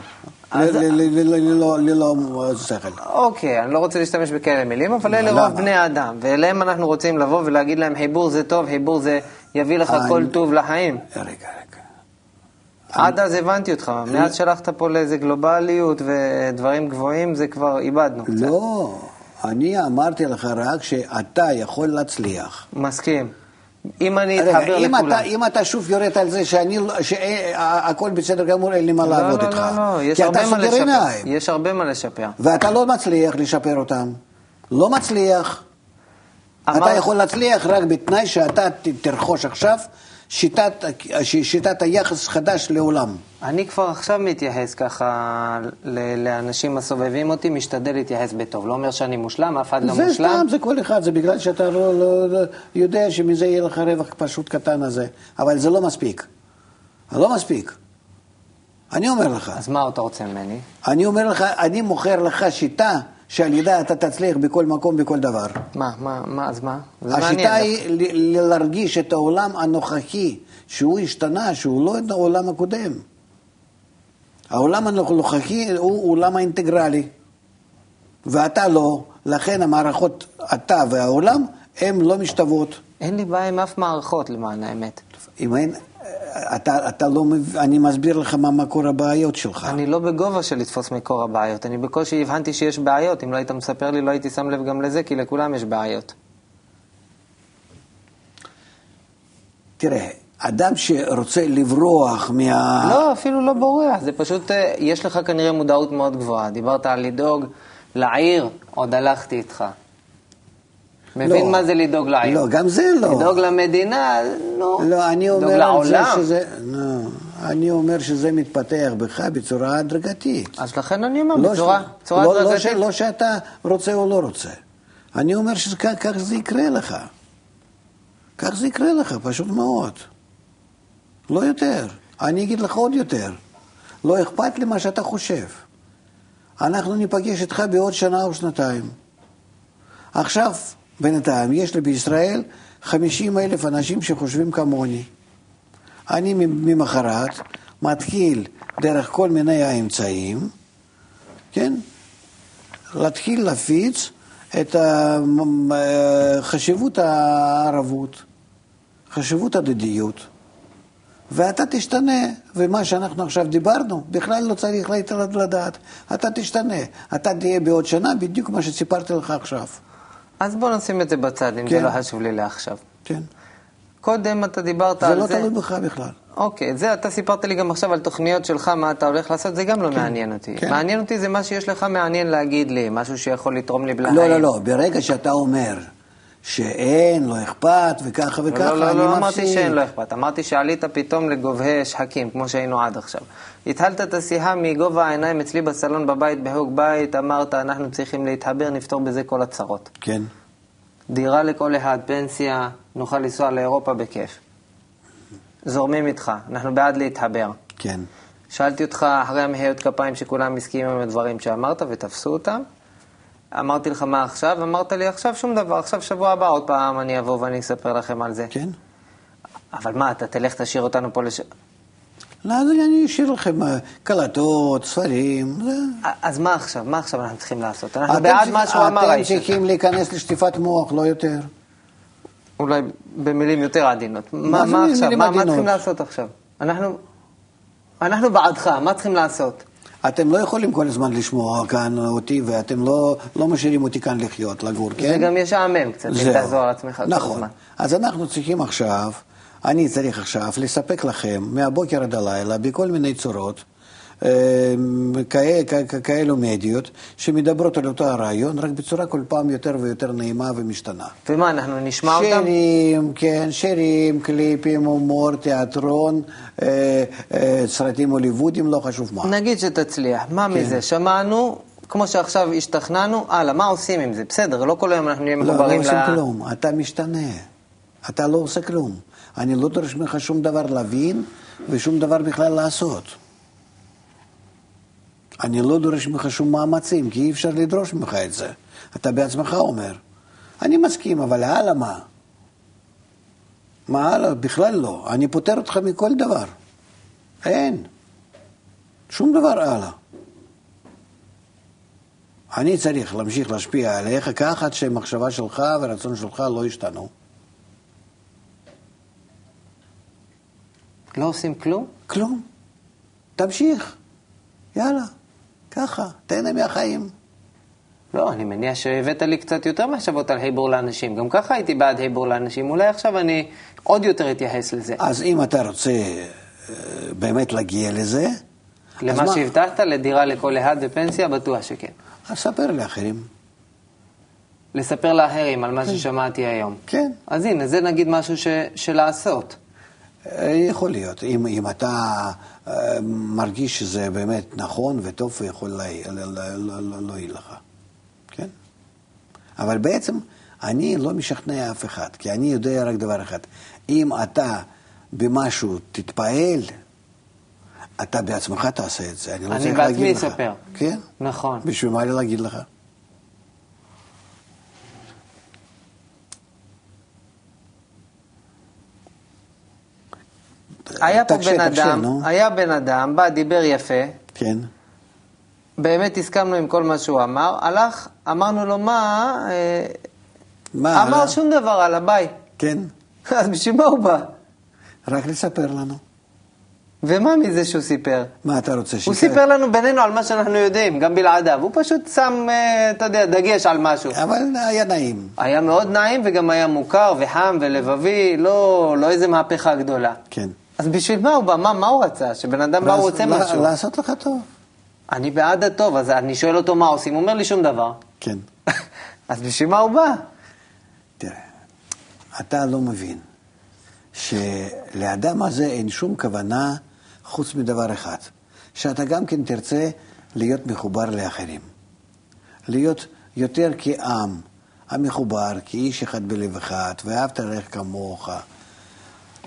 ללא- ללא שכל.
אוקיי, אני לא רוצה להשתמש בכאלה מילים, אבל אלה? רוב בני האדם, ואליהם אנחנו רוצים לבוא ולהגיד להם חיבור זה טוב, חיבור זה יביא לך כל טוב לחיים.
רגע, רגע.
עד אז הבנתי אותך, מאז שלחת פה לאיזה גלובליות ודברים גבוהים, זה כבר איבדנו קצת.
לא, אני אמרתי לך רק שאתה יכול להצליח.
מסכים. אם אני
רגע,
אתחבר
אם
לכולם.
אתה, אם אתה שוב יורד על זה שאני, לא- שהכל בסדר גמור, אין לי מה
לא,
לעבוד
לא,
איתך.
לא, לא, יש
כי אתה
הרבה מה
סוגר
לשפר.
עיניים.
יש הרבה מה לשפר.
ואתה לא מצליח לשפר אותם. לא מצליח. אתה
אמר-
יכול להצליח רק בתנאי שאתה תרכוש עכשיו שיטת, שיטת היחס חדש לעולם.
אני כבר עכשיו מתייחס ככה ל- לאנשים הסובבים אותי, משתדל להתייחס בטוב. לא אומר שאני מושלם, אף אחד לא
זה
מושלם.
סתם, זה כל אחד, זה בגלל שאתה לא, לא, לא יודע שמזה יהיה לך רווח פשוט קטן הזה. אבל זה לא מספיק. לא מספיק. אני אומר לך.
אז מה אתה רוצה ממני?
אני אומר לך, אני מוכר לך שיטה שעל ידה אתה תצליח בכל מקום, בכל דבר.
מה, מה, מה, אז מה? זה
השיטה. היא ל- ל- להרגיש את העולם הנוכחי, שהוא השתנה, שהוא לא את העולם הקודם. העולם הנוכחי הוא עולם האינטגרלי, ואתה לא, לכן המערכות, אתה והעולם, הן לא משתוות.
אין לי בעיה עם אף מערכות, למען האמת.
אם אין, אתה, אתה לא מבין, אני מסביר לך מה מקור הבעיות שלך.
אני לא בגובה של לתפוס מקור הבעיות. אני בקושי הבנתי שיש בעיות. אם לא היית מספר לי, לא הייתי שם לב גם לזה, כי לכולם יש בעיות.
תראה, אדם שרוצה לברוח מה...
לא, אפילו לא בורח. זה פשוט, אה, יש לך כנראה מודעות מאוד גבוהה. דיברת על לדאוג לעיר, עוד הלכתי איתך. מבין
לא.
מה זה לדאוג לעיר?
לא, גם זה לא.
לדאוג למדינה, נו.
לא, אני אומר על זה. שזה... לא, אני אומר שזה מתפתח בך בצורה הדרגתית.
אז לכן אני אומר,
לא
בצורה
ש-
בצורה
לא, לא,
הדרגתית.
ש, לא שאתה רוצה או לא רוצה. אני אומר שכך זה יקרה לך. כך זה יקרה לך, פשוט מאוד. לא יותר. אני אגיד לך עוד יותר. לא אכפת לי מה שאתה חושב. אנחנו ניפגש איתך בעוד שנה או שנתיים. עכשיו, בינתיים, יש לי בישראל 50 אלף אנשים שחושבים כמוני. אני ממחרת מתחיל דרך כל מיני האמצעים, כן? להתחיל להפיץ את אה, חשיבות הערבות, חשיבות הדדיות, ואתה תשתנה, ומה שאנחנו עכשיו דיברנו, בכלל לא צריך לדעת. אתה תשתנה, אתה תהיה בעוד שנה בדיוק מה שסיפרתי לך עכשיו.
אז בוא נשים את זה בצד, אם זה
כן.
לא חשוב לי לעכשיו.
כן.
קודם אתה דיברת
זה
על
לא
זה...
תלוי בך בכלל.
אוקיי, זה אתה סיפרת לי גם עכשיו על תוכניות שלך, מה אתה הולך לעשות, זה גם לא מעניין אותי.
כן.
מעניין אותי זה מה שיש לך מעניין להגיד לי, משהו שיכול לתרום לי לחיים.
לא, לא, לא, ברגע שאתה אומר שאין, לא אכפת, וככה וככה,
לא, לא,
אני
לא
מפסיק.
אמרתי שאין לא אכפת, אמרתי שעלית פתאום לגובהי שחקים, כמו שהיינו עד עכשיו. התחלת את השיחה מגובה העיניים אצלי בסלון בבית, בהוג בית, אמרת, אנחנו צריכים להתחבר, נפתור בזה כל הצרות.
כן.
דירה לכל אחד, פנסיה, נוכל לנסוע לאירופה בכיף. זורמים איתך, אנחנו בעד להתחבר. אמרתי לך מה עכשיו, אמרת לי עכשיו שום דבר, עכשיו שבוע הבא עוד פעם אני אבוא ואני אספר לכם על זה.
כן?
אבל מה, אתה תלך תשאיר אותנו פה לש...
לא, אז אני אשאיר לכם אה, קלטות, ספרים.
אז מה עכשיו? מה עכשיו אנחנו צריכים לעשות? אנחנו בעד מה שהוא אמר,
אתם. צריכים להיכנס לשטיפת מוח, לא יותר.
אולי במילים יותר עדינות. מה, עכשיו? מה? צריכים לעשות עכשיו? אנחנו, אנחנו בעדך, מה צריכים לעשות?
אתם לא יכולים כל הזמן לשמוע כאן אותי, ואתם לא, לא משאירים אותי כאן לחיות, לגור, כן?
זה גם ישעמם קצת, אם. תחזור על עצמך כל
נכון.
הזמן.
אז אנחנו צריכים עכשיו, אני צריך עכשיו לספק לכם מהבוקר עד הלילה בכל מיני צורות. כ- כאלו מדיות שמדברות על אותו הרעיון, רק בצורה כל פעם יותר ויותר נעימה ומשתנה.
ומה, אנחנו נשמע אותם?
שירים, כן, שירים, קליפים, הומור, תיאטרון, אה, אה, סרטים הוליוודיים, לא חשוב מה.
נגיד שתצליח, מה
כן.
מזה? שמענו, כמו שעכשיו השתכנענו, הלאה, מה עושים עם זה? בסדר, לא כל היום אנחנו נהיה
לא, לא
מחוברים
עושים
ל...
כלום, אתה משתנה. אתה לא עושה כלום. אני לא דורש ממך שום דבר להבין ושום דבר בכלל לעשות. אני לא דורש ממך שום מאמצים, כי אי אפשר לדרוש ממך את זה. אתה בעצמך אומר. אני מסכים, אבל הלאה מה? מה הלאה? בכלל לא. אני פוטר אותך מכל דבר. אין. שום דבר הלאה. אני צריך להמשיך להשפיע עליך ככה עד שהמחשבה שלך והרצון שלך לא ישתנו.
לא עושים כלום?
כלום. תמשיך. יאללה. ככה. תהנה מהחיים.
לא, אני מניח שהבאת לי קצת יותר מחשבות על חיבור לאנשים. גם ככה הייתי בעד חיבור לאנשים, אולי עכשיו אני עוד יותר אתייחס לזה.
אז אם אתה רוצה אה, באמת להגיע לזה,
למה
מה?
שהבטחת, לדירה לכל אחד בפנסיה, בטוח שכן.
אז ספר לאחרים.
לספר לאחרים על מה ששמעתי היום.
כן.
אז הנה, זה נגיד משהו ש... שלעשות.
אה, יכול להיות. אם, אם אתה אה, מרגיש שזה באמת נכון וטוב, הוא יכול לה- לה- לה- לה- לה- להועיל לך. כן? אבל בעצם אני לא משכנע אף אחד, כי אני יודע רק דבר אחד. אם אתה במשהו תתפעל, אתה בעצמך תעשה את זה. אני לא
אני
צריך
בעצמי
להגיד לך.
אספר.
כן?
נכון.
בשביל מה לי להגיד לך?
היה פה בן אדם. היה בן אדם, בא, דיבר יפה,
כן.
באמת הסכמנו עם כל מה שהוא אמר, הלך, אמרנו לו מה, אה,
מה?
אמר
הלאה?
שום דבר על הביי.
כן.
אז בשביל מה הוא בא?
רק לספר לנו.
ומה מזה שהוא סיפר?
מה אתה רוצה?
הוא
שיקרה?
סיפר לנו בינינו על מה שאנחנו יודעים, גם בלעדיו. הוא פשוט שם, אה, אתה יודע, דגש על משהו.
אבל היה נעים.
היה מאוד נעים וגם היה מוכר וחם ולבבי, לא, לא איזה מהפכה גדולה.
כן.
אז בשביל מה הוא בא? מה, מה הוא רצה? שבן אדם בא, הוא רוצה משהו.
לעשות לך טוב.
אני בעד הטוב, אז אני שואל אותו מה עושים, הוא אומר לי שום דבר.
כן.
אז בשביל מה הוא בא?
תראה, אתה לא מבין שלאדם הזה אין שום כוונה חוץ מדבר אחד, שאתה גם כן תרצה להיות מחובר לאחרים. להיות יותר כעם, המחובר, כאיש אחד בלב אחד, ואהבת ללך כמוך.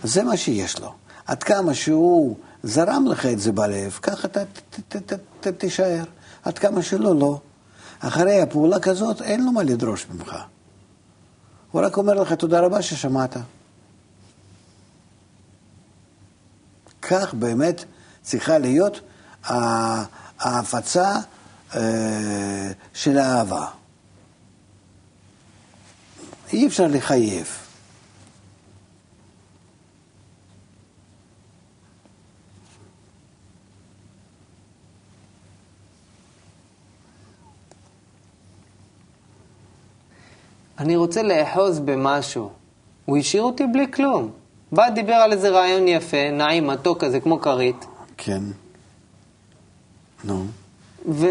זה מה שיש לו. עד כמה שהוא זרם לך את זה בלב, ככה אתה ת- ת- ת- ת- תישאר. עד כמה שלא, לא. אחרי הפעולה כזאת, אין לו מה לדרוש ממך. הוא רק אומר לך תודה רבה ששמעת. כך באמת צריכה להיות ההפצה אה, של האהבה. אי אפשר לחייב.
אני רוצה לאחוז במשהו. הוא השאיר אותי בלי כלום. בא, דיבר על איזה רעיון יפה, נעים, מתוק כזה, כמו כרית,
כן. נו,
ו...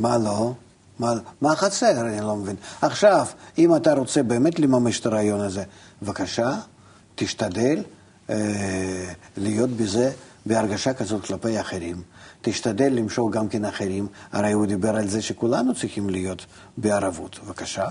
מה לא? מה, מה חסר? אני לא מבין. עכשיו, אם אתה רוצה באמת לממש את הרעיון הזה, בבקשה, תשתדל אה, להיות בזה בהרגשה כזאת כלפי אחרים. תשתדל למשוך גם כן אחרים. הרי הוא דיבר על זה שכולנו צריכים להיות בערבות. בבקשה.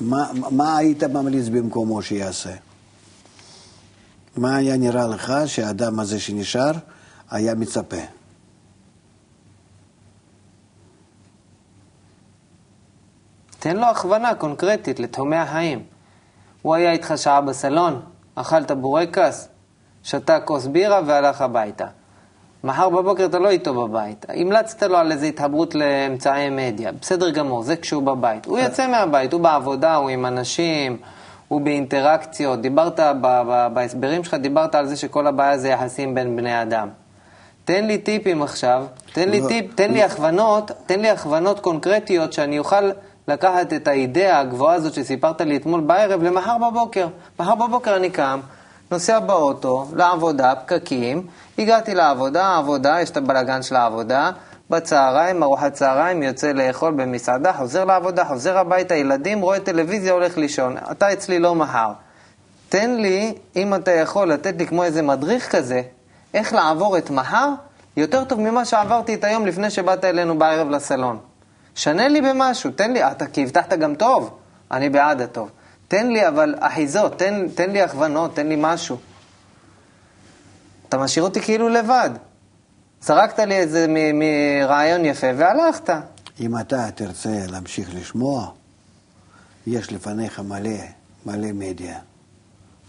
מה, מה היית ממליץ במקומו שיעשה? מה היה נראה לך שהאדם הזה שנשאר היה מצפה?
תן לו הכוונה קונקרטית לתחומי החיים. הוא היה איתך שעה בסלון, אכלת בורקס, שתה כוס בירה והלך הביתה. מחר בבוקר אתה לא איתו בבית. המלצת לו על איזו התחברות לאמצעי מדיה. בסדר גמור, זה כשהוא בבית. הוא יוצא מהבית, הוא בעבודה, הוא עם אנשים, הוא באינטראקציות. דיברת, בהסברים שלך דיברת על זה שכל הבעיה זה יחסים בין בני אדם. תן לי טיפים עכשיו, תן לי לא, טיפ, תן לי הכוונות, תן לי הכוונות קונקרטיות שאני אוכל לקחת את האידאה הגבוהה הזאת שסיפרת לי אתמול בערב למחר בבוקר. מחר בבוקר אני קם, נוסע באוטו, לעבודה, פקקים, הגעתי לעבודה, עבודה, יש את הבלגן של העבודה, בצהריים, ארוחת צהריים, יוצא לאכול במסעדה, חוזר לעבודה, חוזר הביתה, ילדים, רואה טלוויזיה, הולך לישון. אתה אצלי לא מחר. תן לי, אם אתה יכול, לתת לי כמו איזה מדריך כזה, איך לעבור את מחר יותר טוב ממה שעברתי את היום לפני שבאת אלינו בערב לסלון. שנה לי במשהו, תן לי, אתה כי הבטחת גם טוב, אני בעד הטוב. תן לי אבל אחיזות, תן, תן לי הכוונות, תן לי משהו. אתה משאיר אותי כאילו לבד. זרקת לי איזה מרעיון יפה והלכת.
אם אתה תרצה להמשיך לשמוע, יש לפניך מלא, מלא מדיה.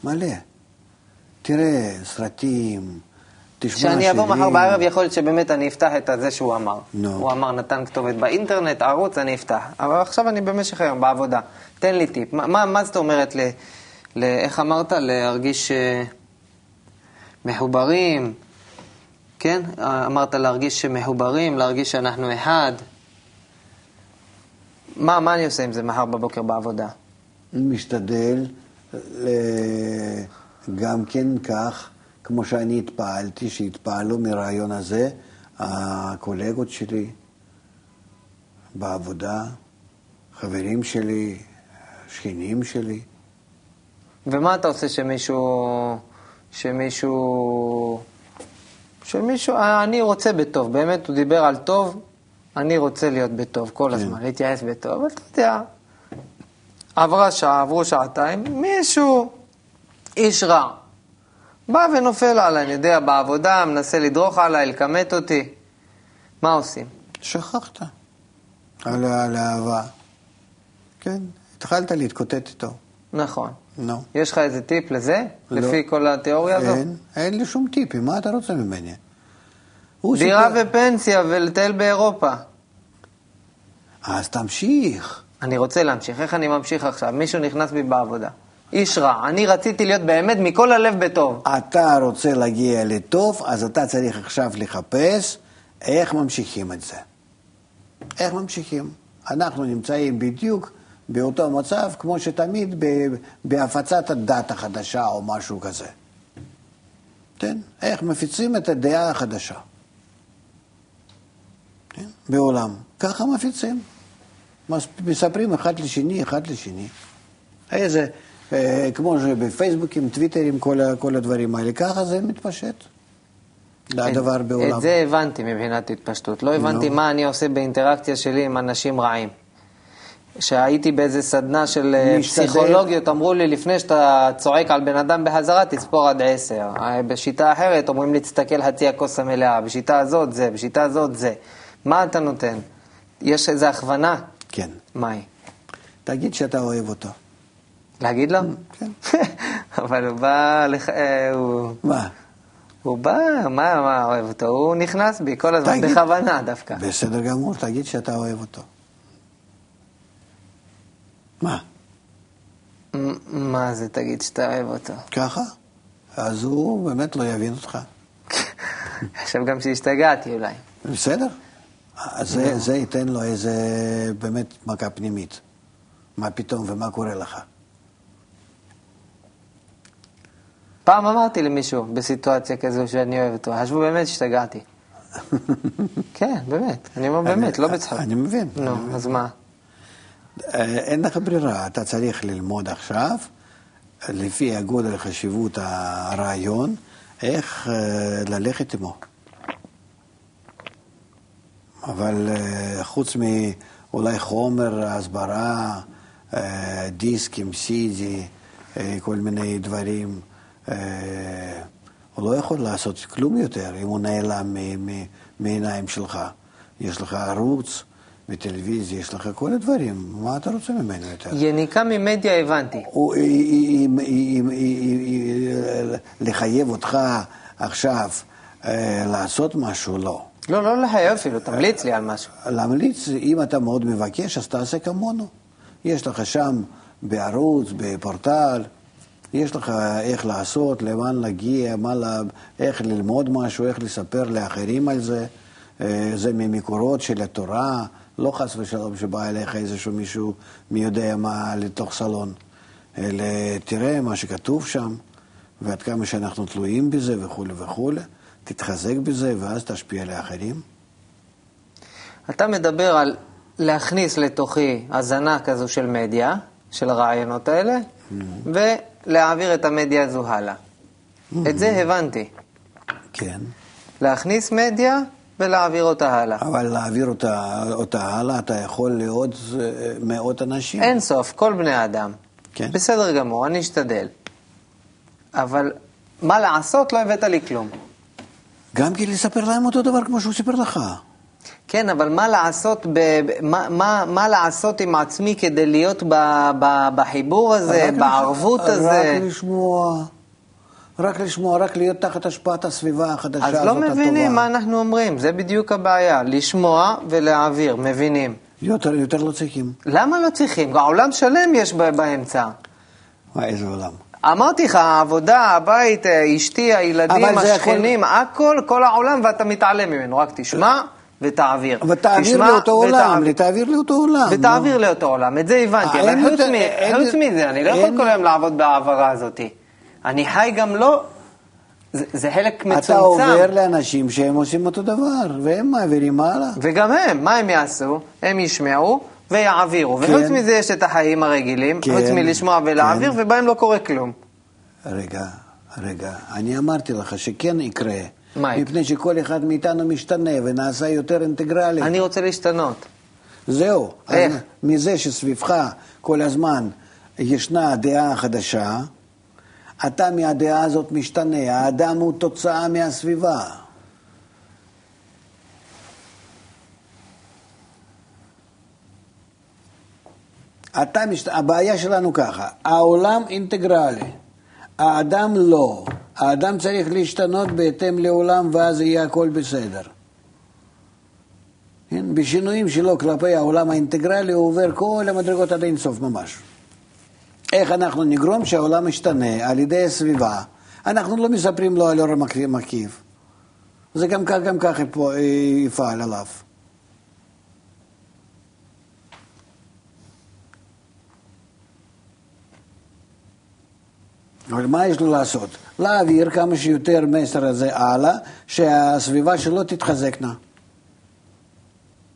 מלא. תראה סרטים, תשמע שירים.
כשאני אבוא מחר בערב, יכול להיות שבאמת אני אפתח את זה שהוא אמר. No. הוא אמר, נתן כתובת באינטרנט, ערוץ, אני אפתח. אבל עכשיו אני במשך היום בעבודה. תן לי טיפ. מה, מה זאת אומרת, ל, ל, איך אמרת? להרגיש uh, מחוברים, כן? אמרת להרגיש מחוברים, להרגיש שאנחנו אחד. מה, מה אני עושה עם זה מחר בבוקר בעבודה?
משתדל גם כן כך. כמו שאני התפעלתי, שהתפעלו מרעיון הזה הקולגות שלי בעבודה, חברים שלי, שכנים שלי.
ומה אתה עושה שמישהו, שמישהו, שמישהו, אני רוצה בטוב, באמת הוא דיבר על טוב, אני רוצה להיות בטוב כל כן. הזמן, להתייעץ בטוב, אבל אתה יודע, עברה שעה, עברו שעתיים, מישהו, איש רע, בא ונופל עליי, אני יודע, בעבודה, מנסה לדרוך עליי, לכמת אותי. מה עושים?
שכחת. על, על אהבה. כן, התחלת להתקוטט איתו.
נכון.
נו. No.
יש לך איזה טיפ לזה? לא. לפי כל התיאוריה הזו?
אין, אין לי שום טיפים, מה אתה רוצה ממני?
דירה סיפר... ופנסיה ולטייל באירופה.
אז תמשיך.
אני רוצה להמשיך. איך אני ממשיך עכשיו? מישהו נכנס בי בעבודה. איש רע. אני רציתי להיות באמת מכל הלב בטוב.
אתה רוצה להגיע לטוב, אז אתה צריך עכשיו לחפש איך ממשיכים את זה. איך ממשיכים? אנחנו נמצאים בדיוק באותו מצב כמו שתמיד בהפצת הדת החדשה או משהו כזה. כן? איך מפיצים את הדעה החדשה. כן? בעולם. ככה מפיצים. מספרים אחד לשני, אחד לשני. איזה... אה, כמו שבפייסבוקים, טוויטרים, כל, כל הדברים האלה. ככה זה מתפשט. זה הדבר בעולם.
את זה הבנתי מבחינת התפשטות. לא הבנתי no. מה אני עושה באינטראקציה שלי עם אנשים רעים. כשהייתי באיזה סדנה של אה, משתדל. פסיכולוגיות, אמרו לי, לפני שאתה צועק על בן אדם בחזרה, תספור עד עשר. אה, בשיטה אחרת אומרים לי, תסתכל חצי הכוס המלאה. בשיטה הזאת זה, בשיטה הזאת זה. מה אתה נותן? יש איזו הכוונה?
כן.
מהי?
תגיד שאתה אוהב אותו.
להגיד לו?
כן.
אבל הוא בא, לך, אה, הוא...
מה?
הוא בא, מה, מה אוהב אותו? הוא נכנס בי כל הזמן, תגיד, בכוונה דווקא.
בסדר גמור, תגיד שאתה אוהב אותו. מה?
מה זה תגיד שאתה אוהב אותו?
ככה? אז הוא באמת לא יבין אותך.
עכשיו גם שהשתגעתי אולי.
בסדר. אז זה, זה ייתן לו איזה באמת מכה פנימית. מה פתאום ומה קורה לך?
פעם אמרתי למישהו בסיטואציה כזו שאני אוהב אותו, חשבו באמת שהשתגעתי. כן, באמת, אני אומר באמת, לא בצחוק.
אני מבין.
נו, אז מה?
אה, אין לך ברירה, אתה צריך ללמוד עכשיו, לפי הגודל חשיבות הרעיון, איך אה, ללכת עמו. אבל אה, חוץ מאולי חומר, הסברה, דיסקים, סידי, כל מיני דברים. הוא לא יכול לעשות כלום יותר אם הוא נעלם מעיניים שלך. יש לך ערוץ וטלוויזיה, יש לך כל הדברים, מה אתה רוצה ממנו יותר?
יניקה ממדיה הבנתי.
היא- היא- היא- לחייב אותך עכשיו אה, לעשות משהו, לא.
לא, לא לחייב אפילו, תמליץ לי על משהו.
להמליץ, אם אתה מאוד מבקש, אז תעשה כמונו. יש לך שם בערוץ, בפורטל, יש לך איך לעשות, לאן להגיע, מה, לה- איך ללמוד משהו, איך לספר לאחרים על זה. אה, זה ממקורות של התורה, לא חס ושלום שבא אליך איזשהו מישהו מי יודע מה לתוך סלון. אלא תראה מה שכתוב שם, ועד כמה שאנחנו תלויים בזה וכולי וכולי. תתחזק בזה, ואז תשפיע לאחרים.
אתה מדבר על להכניס לתוכי הזנה כזו של מדיה, של הרעיונות האלה, ולהעביר את המדיה הזו הלאה. את זה הבנתי.
כן.
להכניס מדיה ולהעביר אותה הלאה.
אבל להעביר אותה, אותה הלאה, אתה יכול לעוד אה, מאות אנשים.
אין סוף, כל בני האדם.
כן.
בסדר גמור, אני אשתדל. אבל מה לעשות, לא הבאת לי כלום.
גם כי לספר להם אותו דבר כמו שהוא סיפר לך.
כן, אבל מה לעשות, ב, מה, מה, מה לעשות עם עצמי כדי להיות ב, ב, בחיבור הזה, בערבות
לש-
הזה?
רק לשמוע, רק לשמוע, רק להיות תחת השפעת הסביבה החדשה
אז
הזאת
לא
הטובה.
מבינים מה אנחנו אומרים, זה בדיוק הבעיה, לשמוע ולהעביר, מבינים.
יותר, יותר לא צריכים.
למה לא צריכים? העולם שלם יש באמצע.
מה, איזה עולם.
אמרתי לך, העבודה, הבית, אה, אשתי, הילדים,
זה הכל-
השכנים, הכל, כל העולם, ואתה מתעלם ממנו, רק תשמע ותעביר.
ותעביר לאותו עולם,
ותעביר.
תעביר לאותו עולם.
ותעביר לאותו עולם, את זה הבנתי,
אה,
אבל חוץ מזה, אני לא יכול כל היום לעבוד בהעברה הזאת. אני חי גם לא, זה- זה חלק
אתה
מצומצם.
עובר לאנשים שהם עושים אותו דבר, והם מעבירים הלאה.
וגם הם, מה הם יעשו? הם ישמעו ויעבירו.
כן.
וחוץ מזה יש את החיים הרגילים,
כן,
חוץ מלשמוע ולהעביר,
כן.
ובהם לא קורה כלום.
רגע, רגע, אני אמרתי לך שכן יקרה.
מה?
מפני שכל אחד מאיתנו משתנה ונעשה יותר אינטגרלי.
אני רוצה להשתנות.
זהו.
איך?
מזה שסביבך כל הזמן ישנה דעה חדשה, אתה מהדעה הזאת משתנה. האדם הוא תוצאה מהסביבה. אתה משת... הבעיה שלנו ככה, העולם אינטגרלי, האדם לא. האדם צריך להשתנות בהתאם לעולם ואז יהיה הכל בסדר. כן? בשינויים שלו כלפי העולם האינטגרלי הוא עובר כל המדרגות עד אינסוף ממש. איך אנחנו נגרום שהעולם ישתנה על ידי הסביבה? אנחנו לא מספרים לו על אור מקיף. זה גם כך, גם כך יפעל עליו. אבל מה יש לו לעשות? להעביר כמה שיותר מסר הזה הלאה, שהסביבה שלו תתחזקנה.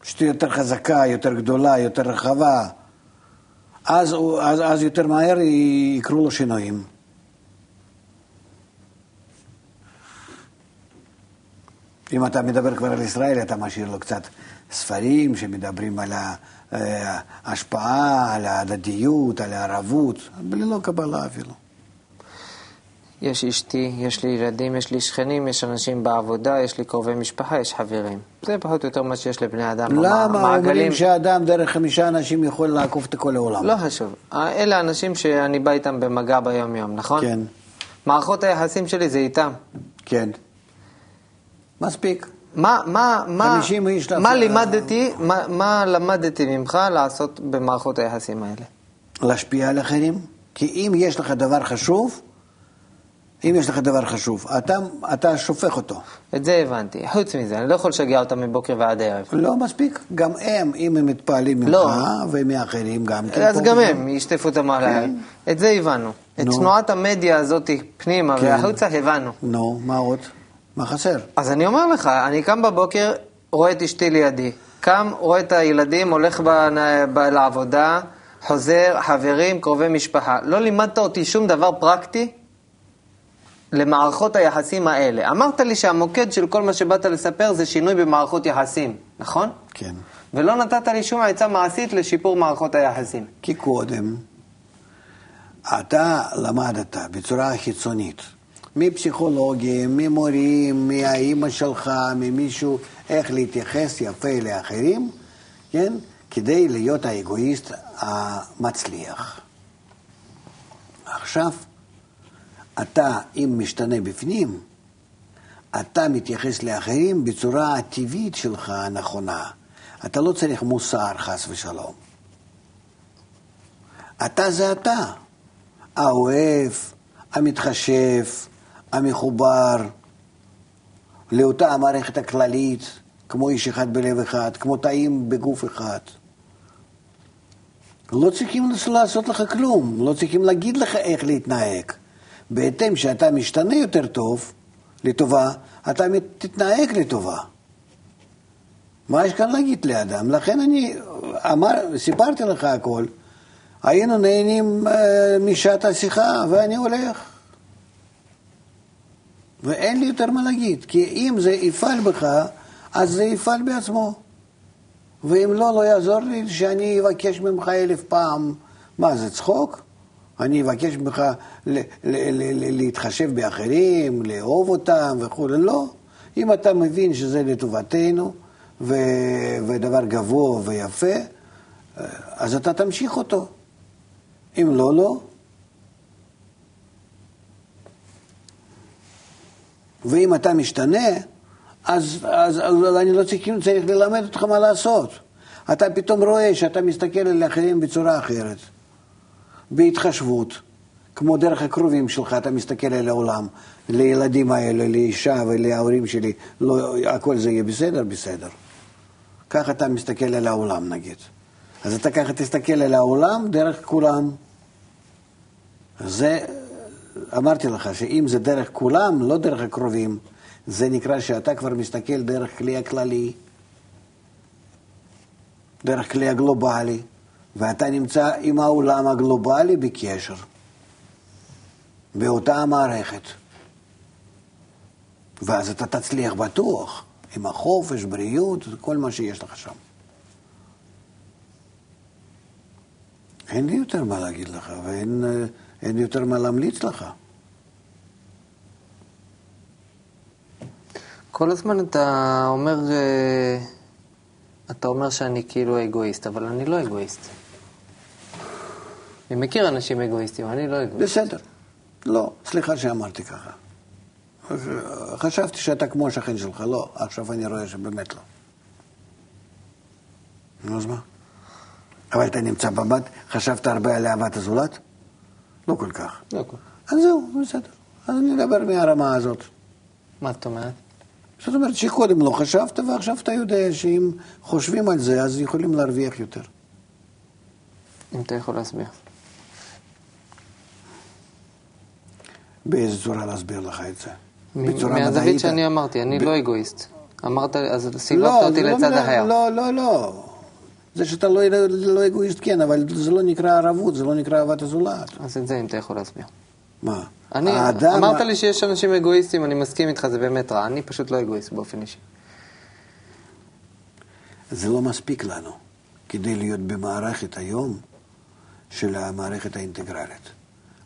שתהיה יותר חזקה, יותר גדולה, יותר רחבה. אז, אז, אז יותר מהר יקרו לו שינויים. אם אתה מדבר כבר על ישראל, אתה משאיר לו קצת ספרים שמדברים על אה, ההשפעה, על ההדדיות, על הערבות, בלי לא קבלה אפילו.
יש אשתי, יש לי ילדים, יש לי שכנים, יש אנשים בעבודה, יש לי קרובי משפחה, יש חברים. זה פחות או יותר מה שיש לבני אדם.
למה אומרים שאדם דרך חמישה אנשים יכול לעקוף את כל העולם?
לא חשוב. אלה האנשים שאני בא איתם במגע ביום-יום, נכון?
כן,
מערכות היחסים שלי זה איתם.
כן. מספיק.
מה, מה, מה,
50 איש
מה לימדתי, מה, מה למדתי ממך לעשות במערכות היחסים האלה?
להשפיע על אחרים. כי אם יש לך דבר חשוב, אם יש לך דבר חשוב, אתה, אתה שופך אותו.
את זה הבנתי. חוץ מזה, אני לא יכול לשגע אותם מבוקר ועד ערב.
לא מספיק. גם הם, אם הם מתפעלים ממך,
לא.
ומאחרים גם כן.
אז גם. הם ישטפו את המעלה. את זה הבנו. את
נו.
תנועת המדיה הזאת פנימה
כן.
והחוצה הבנו.
נו, מה עוד? מה חסר?
אז אני אומר לך, אני קם בבוקר, רואה את אשתי לידי. קם, רואה את הילדים, הולך ב- ב- לעבודה, חוזר, חברים, קרובי משפחה. לא לימדת אותי שום דבר פרקטי? למערכות היחסים האלה. אמרת לי שהמוקד של כל מה שבאת לספר זה שינוי במערכות יחסים, נכון?
כן.
ולא נתת לי שום עצה מעשית לשיפור מערכות היחסים.
כי קודם אתה למדת בצורה חיצונית, מפסיכולוגים, ממורים, מהאימא שלך, ממישהו, איך להתייחס יפה לאחרים, כן? כדי להיות האגואיסט המצליח. עכשיו, אתה, אם משתנה בפנים, אתה מתייחס לאחרים בצורה הטבעית שלך הנכונה. אתה לא צריך מוסר, חס ושלום. אתה זה אתה, האוהב, המתחשב, המחובר לאותה המערכת הכללית, כמו איש אחד בלב אחד, כמו תאים בגוף אחד. לא צריכים לעשות לך כלום, לא צריכים להגיד לך איך להתנהג. בהתאם שאתה משתנה יותר טוב, לטובה, אתה תתנהג לטובה. מה יש כאן להגיד לאדם? לכן אני אמר, סיפרתי לך הכל. היינו נהנים uh, משעת השיחה, ואני הולך. ואין לי יותר מה להגיד, כי אם זה יפעל בך, אז זה יפעל בעצמו. ואם לא, לא יעזור לי שאני אבקש ממך אלף פעם. מה, זה צחוק? אני אבקש ממך להתחשב באחרים, לאהוב אותם וכולי. לא. אם אתה מבין שזה לטובתנו, ודבר גבוה ויפה, אז אתה תמשיך אותו. אם לא, לא. ואם אתה משתנה, אז, אז, אז אני לא צריך, צריך ללמד אותך מה לעשות. אתה פתאום רואה שאתה מסתכל על אחרים בצורה אחרת, בהתחשבות, כמו דרך הקרובים שלך, אתה מסתכל על העולם, לילדים האלה, לאישה ולהורים שלי, לא, הכל זה יהיה בסדר, בסדר. ככה אתה מסתכל על העולם נגיד. אז אתה ככה תסתכל על העולם דרך כולם. זה, אמרתי לך שאם זה דרך כולם, לא דרך הקרובים, זה נקרא שאתה כבר מסתכל דרך כלי הכללי, דרך כלי הגלובלי, ואתה נמצא עם העולם הגלובלי בקשר, באותה המערכת. ואז אתה תצליח בטוח. עם החופש, בריאות, כל מה שיש לך שם. אין לי יותר מה להגיד לך, ואין לי יותר מה להמליץ לך.
כל הזמן אתה אומר, אה, אתה אומר שאני כאילו אגואיסט, אבל אני לא אגואיסט. אני מכיר אנשים אגואיסטים, אני לא אגואיסט.
בסדר. לא, סליחה שאמרתי ככה. חשבתי שאתה כמו השכן שלך, לא, עכשיו אני רואה שבאמת לא. נו, אז מה? אבל אתה נמצא בבית, חשבת הרבה על אהבת הזולת? לא כל כך.
לא כל
כך. אז זהו, בסדר. אז אני אדבר מהרמה הזאת.
מה זאת אומרת?
זאת אומרת שקודם לא חשבת, ועכשיו אתה יודע שאם חושבים על זה, אז יכולים להרוויח יותר.
אם אתה יכול להסביר.
באיזה צורה להסביר לך את זה?
מהזווית שאני אמרתי, אני לא אגואיסט. אמרת, אז סיבבת לא, אותי
לא
לצד אחר.
לא, לא, לא. זה שאתה לא, לא אגואיסט כן, אבל זה לא נקרא ערבות, זה לא נקרא אהבת הזולת.
אז את זה אם אתה יכול להסביר.
מה?
אני, האדם... אמרת לי שיש אנשים אגואיסטים, אני מסכים איתך, זה באמת רע. אני פשוט לא אגואיסט באופן אישי.
זה לא מספיק לנו כדי להיות במערכת היום של המערכת האינטגרלית.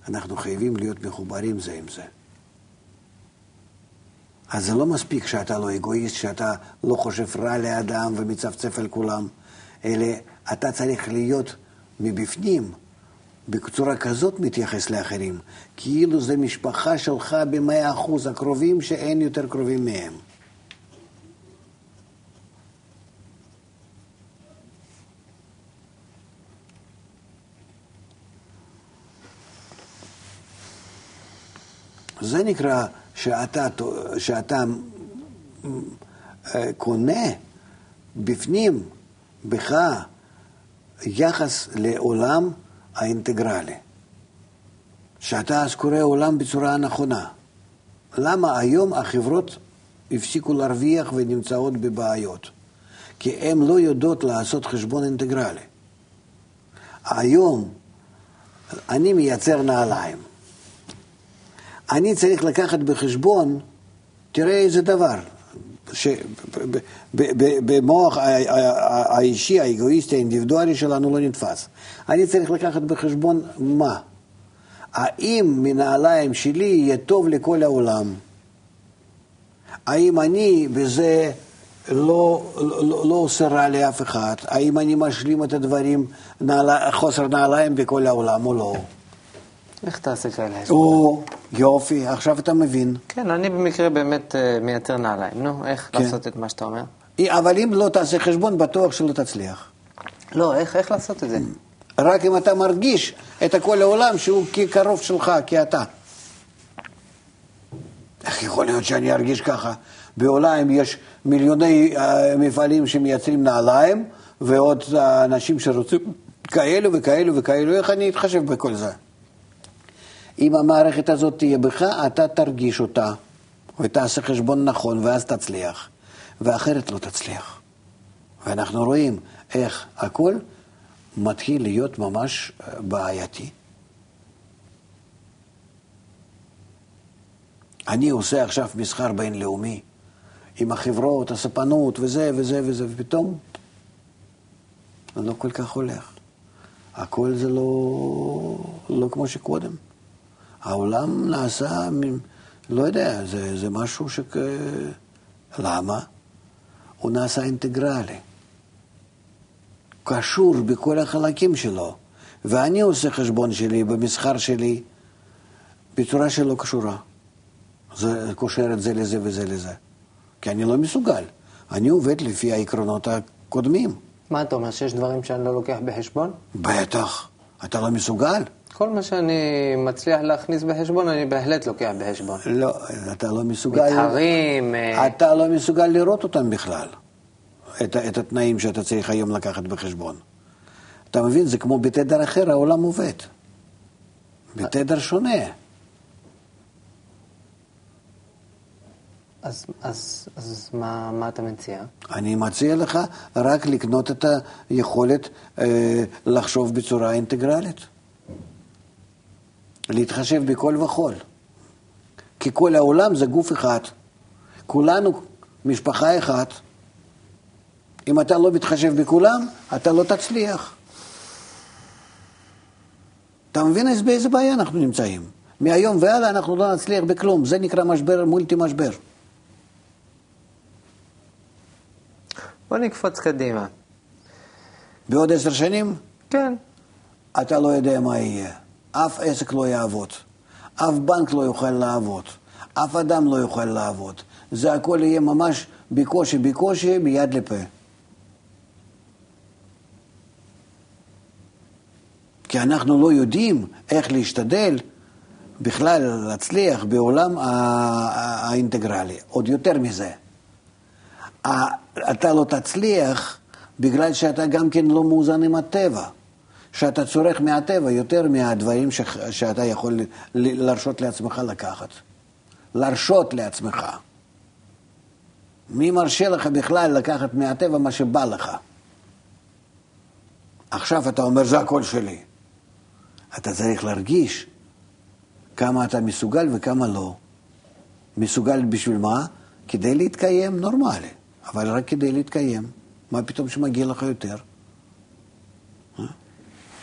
אנחנו חייבים להיות מחוברים זה עם זה. אז זה לא מספיק שאתה לא אגואיסט, שאתה לא חושב רע לאדם ומצפצף על כולם, אלא אתה צריך להיות מבפנים, בצורה כזאת מתייחס לאחרים, כאילו זה משפחה שלך במאה אחוז הקרובים שאין יותר קרובים מהם. זה נקרא שאתה, שאתה אה, קונה בפנים בך יחס לעולם האינטגרלי. שאתה אז קורא עולם בצורה הנכונה. למה היום החברות הפסיקו להרוויח ונמצאות בבעיות? כי הן לא יודעות לעשות חשבון אינטגרלי. היום אני מייצר נעליים. אני צריך לקחת בחשבון, תראה איזה דבר, שבמוח האישי, האגואיסטי, האינדיבידואלי שלנו לא נתפס. אני צריך לקחת בחשבון מה? האם מנעליים שלי יהיה טוב לכל העולם? האם אני בזה לא, לא, לא עושה רע לאף אחד? האם אני משלים את הדברים, נעלה, חוסר נעליים בכל העולם או לא?
איך תעשה כאלה
או, יופי, עכשיו אתה מבין.
כן, אני במקרה באמת uh, מייצר נעליים. נו, איך כן. לעשות את מה שאתה אומר?
אבל אם לא תעשה חשבון, בטוח שלא תצליח.
לא, איך, איך לעשות את זה?
רק אם אתה מרגיש את כל העולם שהוא כקרוב שלך, כאתה. איך יכול להיות שאני ארגיש ככה? בעולם יש מיליוני uh, מפעלים שמייצרים נעליים, ועוד uh, אנשים שרוצים כאלו וכאלו וכאלו, איך אני אתחשב בכל זה? אם המערכת הזאת תהיה בך, אתה תרגיש אותה, ותעשה חשבון נכון, ואז תצליח, ואחרת לא תצליח. ואנחנו רואים איך הכל מתחיל להיות ממש אה, בעייתי. אני עושה עכשיו מסחר בינלאומי עם החברות, הספנות וזה וזה וזה, ופתאום זה לא כל כך הולך. הכל זה לא, לא כמו שקודם. העולם נעשה, לא יודע, זה, זה משהו ש... למה? הוא נעשה אינטגרלי. קשור בכל החלקים שלו. ואני עושה חשבון שלי במסחר שלי בצורה שלא קשורה. זה קושר את זה לזה וזה לזה. כי אני לא מסוגל. אני עובד לפי העקרונות הקודמים.
מה אתה אומר, שיש דברים שאני לא לוקח בחשבון?
בטח. אתה לא מסוגל?
כל מה שאני מצליח להכניס בחשבון, אני בהחלט לוקח בחשבון.
לא, אתה לא מסוגל...
מתחרים...
אה, אתה לא מסוגל לראות אותם בכלל, את, את התנאים שאתה צריך היום לקחת בחשבון. אתה מבין, זה כמו בתדר אחר, העולם עובד. בתדר שונה.
אז, אז, אז מה, מה אתה מציע?
אני מציע לך רק לקנות את היכולת אה, לחשוב בצורה אינטגרלית. להתחשב בכל וכל. כי כל העולם זה גוף אחד. כולנו משפחה אחת. אם אתה לא מתחשב בכולם, אתה לא תצליח. אתה מבין באיזה בעיה אנחנו נמצאים? מהיום והלאה אנחנו לא נצליח בכלום. זה נקרא משבר מולטי משבר.
בוא נקפוץ קדימה.
בעוד עשר שנים?
כן.
אתה לא יודע מה יהיה. אף עסק לא יעבוד, אף בנק לא יוכל לעבוד, אף אדם לא יוכל לעבוד. זה הכל יהיה ממש בקושי בקושי מיד לפה. כי אנחנו לא יודעים איך להשתדל בכלל להצליח בעולם האינטגרלי. עוד יותר מזה, אתה לא תצליח בגלל שאתה גם כן לא מאוזן עם הטבע. שאתה צורך מהטבע יותר מהדברים ש... שאתה יכול להרשות לעצמך לקחת. להרשות לעצמך. מי מרשה לך בכלל לקחת מהטבע מה שבא לך? עכשיו אתה אומר, זה הכל שלי. אתה צריך להרגיש כמה אתה מסוגל וכמה לא. מסוגל בשביל מה? כדי להתקיים נורמלי, אבל רק כדי להתקיים. מה פתאום שמגיע לך יותר?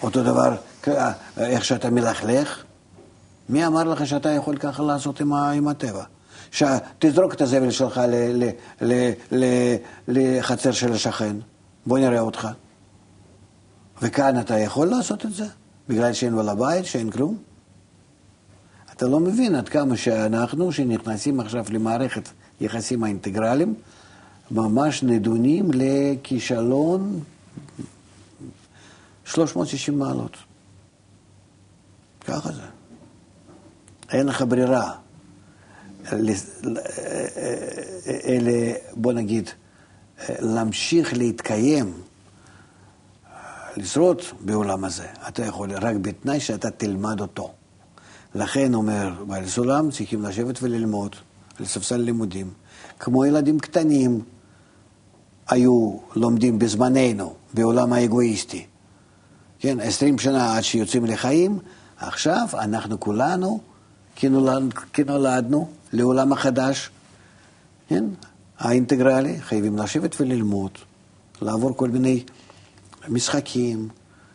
אותו דבר, איך שאתה מלכלך, מי אמר לך שאתה יכול ככה לעשות עם, עם הטבע? תזרוק את הזבל שלך ל, ל, ל, ל, לחצר של השכן, בוא נראה אותך. וכאן אתה יכול לעשות את זה, בגלל שאין בעל הבית, שאין כלום. אתה לא מבין עד כמה שאנחנו, שנכנסים עכשיו למערכת יחסים האינטגרליים, ממש נדונים לכישלון 360 מעלות. ככה זה. אין לך ברירה. אלה, בוא נגיד, להמשיך להתקיים, לשרוד בעולם הזה, אתה יכול רק בתנאי שאתה תלמד אותו. לכן, אומר בעל סולם, צריכים לשבת וללמוד, לספסל לימודים. כמו ילדים קטנים היו לומדים בזמננו, בעולם האגואיסטי. כן, עשרים שנה עד שיוצאים לחיים, עכשיו אנחנו כולנו כי, נולד, כי נולדנו לעולם החדש, כן? האינטגרלי, חייבים לשבת וללמוד, לעבור כל מיני משחקים,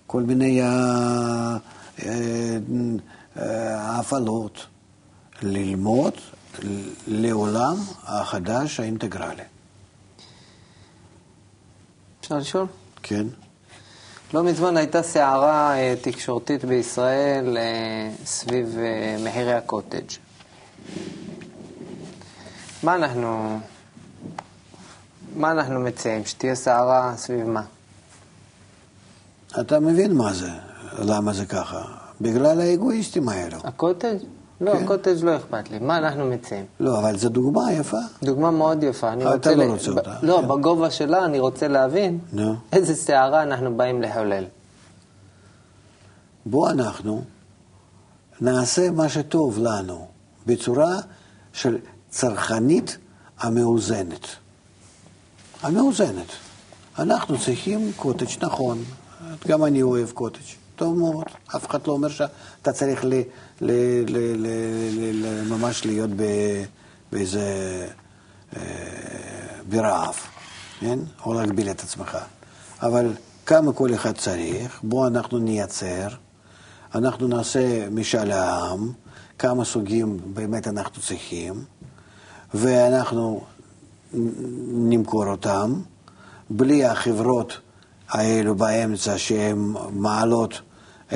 כל מיני אה, אה, הפעלות, ללמוד לעולם החדש האינטגרלי.
אפשר לשאול?
כן.
לא מזמן הייתה סערה אה, תקשורתית בישראל אה, סביב אה, מחירי הקוטג'. מה אנחנו, מה אנחנו מציעים? שתהיה סערה סביב מה?
אתה מבין מה זה, למה זה ככה? בגלל האגואיסטים האלו.
הקוטג'? לא,
כן.
הקוטג' לא אכפת לי. מה אנחנו מציעים?
לא, אבל זו דוגמה יפה.
דוגמה מאוד יפה. אני רוצה
אתה לא רוצה אותה,
לא,
כן.
בגובה שלה אני רוצה להבין
נו.
איזה סערה אנחנו באים לחולל.
בוא אנחנו נעשה מה שטוב לנו בצורה של צרכנית המאוזנת. המאוזנת. אנחנו צריכים קוטג', נכון, גם אני אוהב קוטג', טוב מאוד. אף אחד לא אומר שאתה צריך ל, ל, ל, ל, ל, ל, ממש להיות ב, באיזה... אה, ברעב, כן? או להגביל את עצמך. אבל כמה כל אחד צריך, בואו אנחנו נייצר, אנחנו נעשה משאל העם, כמה סוגים באמת אנחנו צריכים, ואנחנו נמכור אותם, בלי החברות האלו באמצע שהן מעלות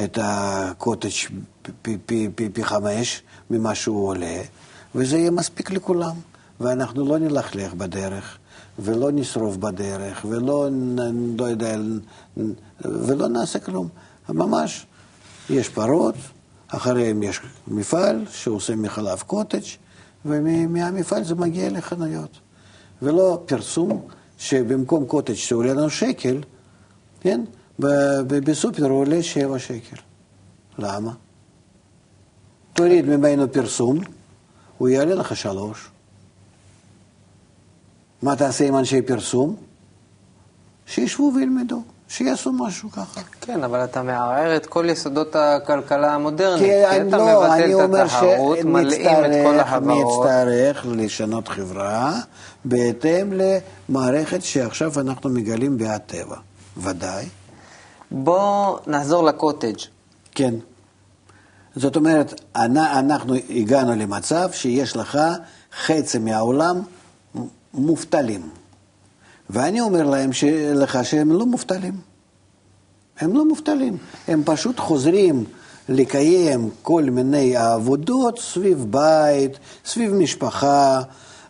את הקוטג' פי, פי, פי, פי חמש ממה שהוא עולה, וזה יהיה מספיק לכולם. ואנחנו לא נלכלך בדרך, ולא נשרוף בדרך, ולא, לא יודע, ולא נעשה כלום. ממש, יש פרות, אחריהם יש מפעל שעושה מחלב קוטג', ומהמפעל זה מגיע לחנויות. ולא פרסום שבמקום קוטג' שעולה לנו שקל, כן, בסופר הוא עולה שבע שקל. למה? תוריד ממנו פרסום, הוא יעלה לך שלוש. מה תעשה עם אנשי פרסום? שישבו וילמדו, שיעשו משהו ככה.
כן, אבל אתה מערער את כל יסודות הכלכלה המודרנית.
כי
כי
אני
אתה
לא, אני
מבטל את התחרות, מלאים את כל החברות.
נצטרך לשנות חברה בהתאם למערכת שעכשיו אנחנו מגלים בהטבע. ודאי.
בוא נחזור לקוטג'.
כן. זאת אומרת, אנ- אנחנו הגענו למצב שיש לך חצי מהעולם מובטלים. ואני אומר להם ש- לך שהם לא מובטלים. הם לא מובטלים. הם פשוט חוזרים לקיים כל מיני עבודות סביב בית, סביב משפחה,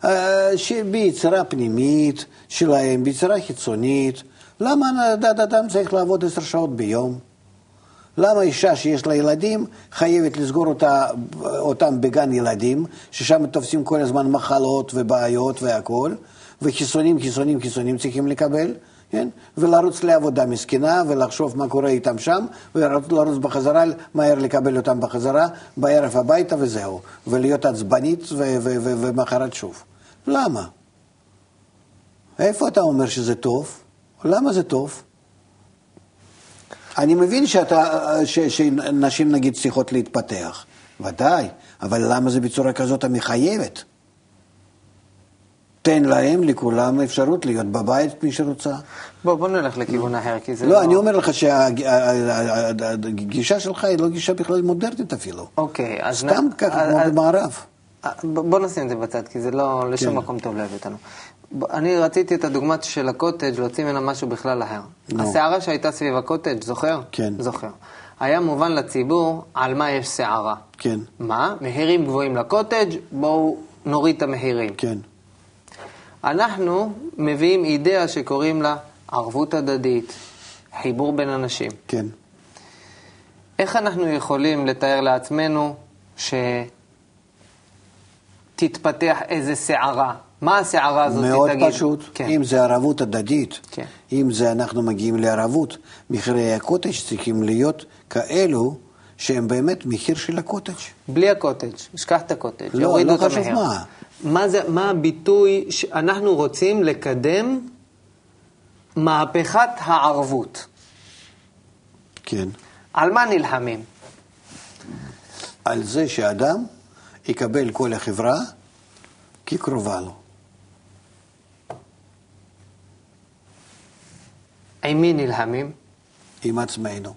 אה, ש- ביצירה פנימית שלהם, ביצירה חיצונית. למה אדם צריך לעבוד עשר שעות ביום? למה אישה שיש לה ילדים חייבת לסגור אותה, אותם בגן ילדים, ששם תופסים כל הזמן מחלות ובעיות והכול, וחיסונים, חיסונים, חיסונים צריכים לקבל, כן? ולרוץ לעבודה מסכנה ולחשוב מה קורה איתם שם, ולרוץ בחזרה, מהר לקבל אותם בחזרה, בערב הביתה וזהו, ולהיות עצבנית ומחרת שוב. למה? איפה אתה אומר שזה טוב? למה זה טוב? אני מבין שאתה, ש, שנשים נגיד צריכות להתפתח, ודאי, אבל למה זה בצורה כזאת המחייבת? תן להם, לכולם, אפשרות להיות בבית מי שרוצה.
בוא, בוא נלך לכיוון אחר, כי זה
לא, אני אומר לך שהגישה שלך היא לא גישה בכלל מודרנית אפילו.
אוקיי, אז...
סתם ככה, כמו במערב.
בוא נשים את זה בצד, כי זה לא, לשום
כן.
מקום טוב להביא אותנו. אני רציתי את הדוגמה של הקוטג' להוציא ממנה משהו בכלל אחר.
נו.
הסערה שהייתה סביב הקוטג', זוכר?
כן.
זוכר. היה מובן לציבור על מה יש סערה.
כן,
מה? מחירים גבוהים לקוטג', בואו נוריד את המחירים.
כן,
אנחנו מביאים אידאה שקוראים לה ערבות הדדית, חיבור בין אנשים.
כן.
איך אנחנו יכולים לתאר לעצמנו שתתפתח איזה סערה? מה הסערה הזאת
מאוד
תגיד?
פשוט.
כן.
אם זה ערבות הדדית,
כן.
אם זה אנחנו מגיעים לערבות, מחירי הקוטג' צריכים להיות כאלו שהם באמת מחיר של הקוטג'.
בלי הקוטג', שכח את הקוטג',
לא, לא חשוב. מה.
מה, זה, מה הביטוי שאנחנו רוצים לקדם מהפכת הערבות?
כן.
על מה נלחמים?
על זה שאדם יקבל כל החברה כקרובה לו.
עם מי נלחמים?
עם עצמנו.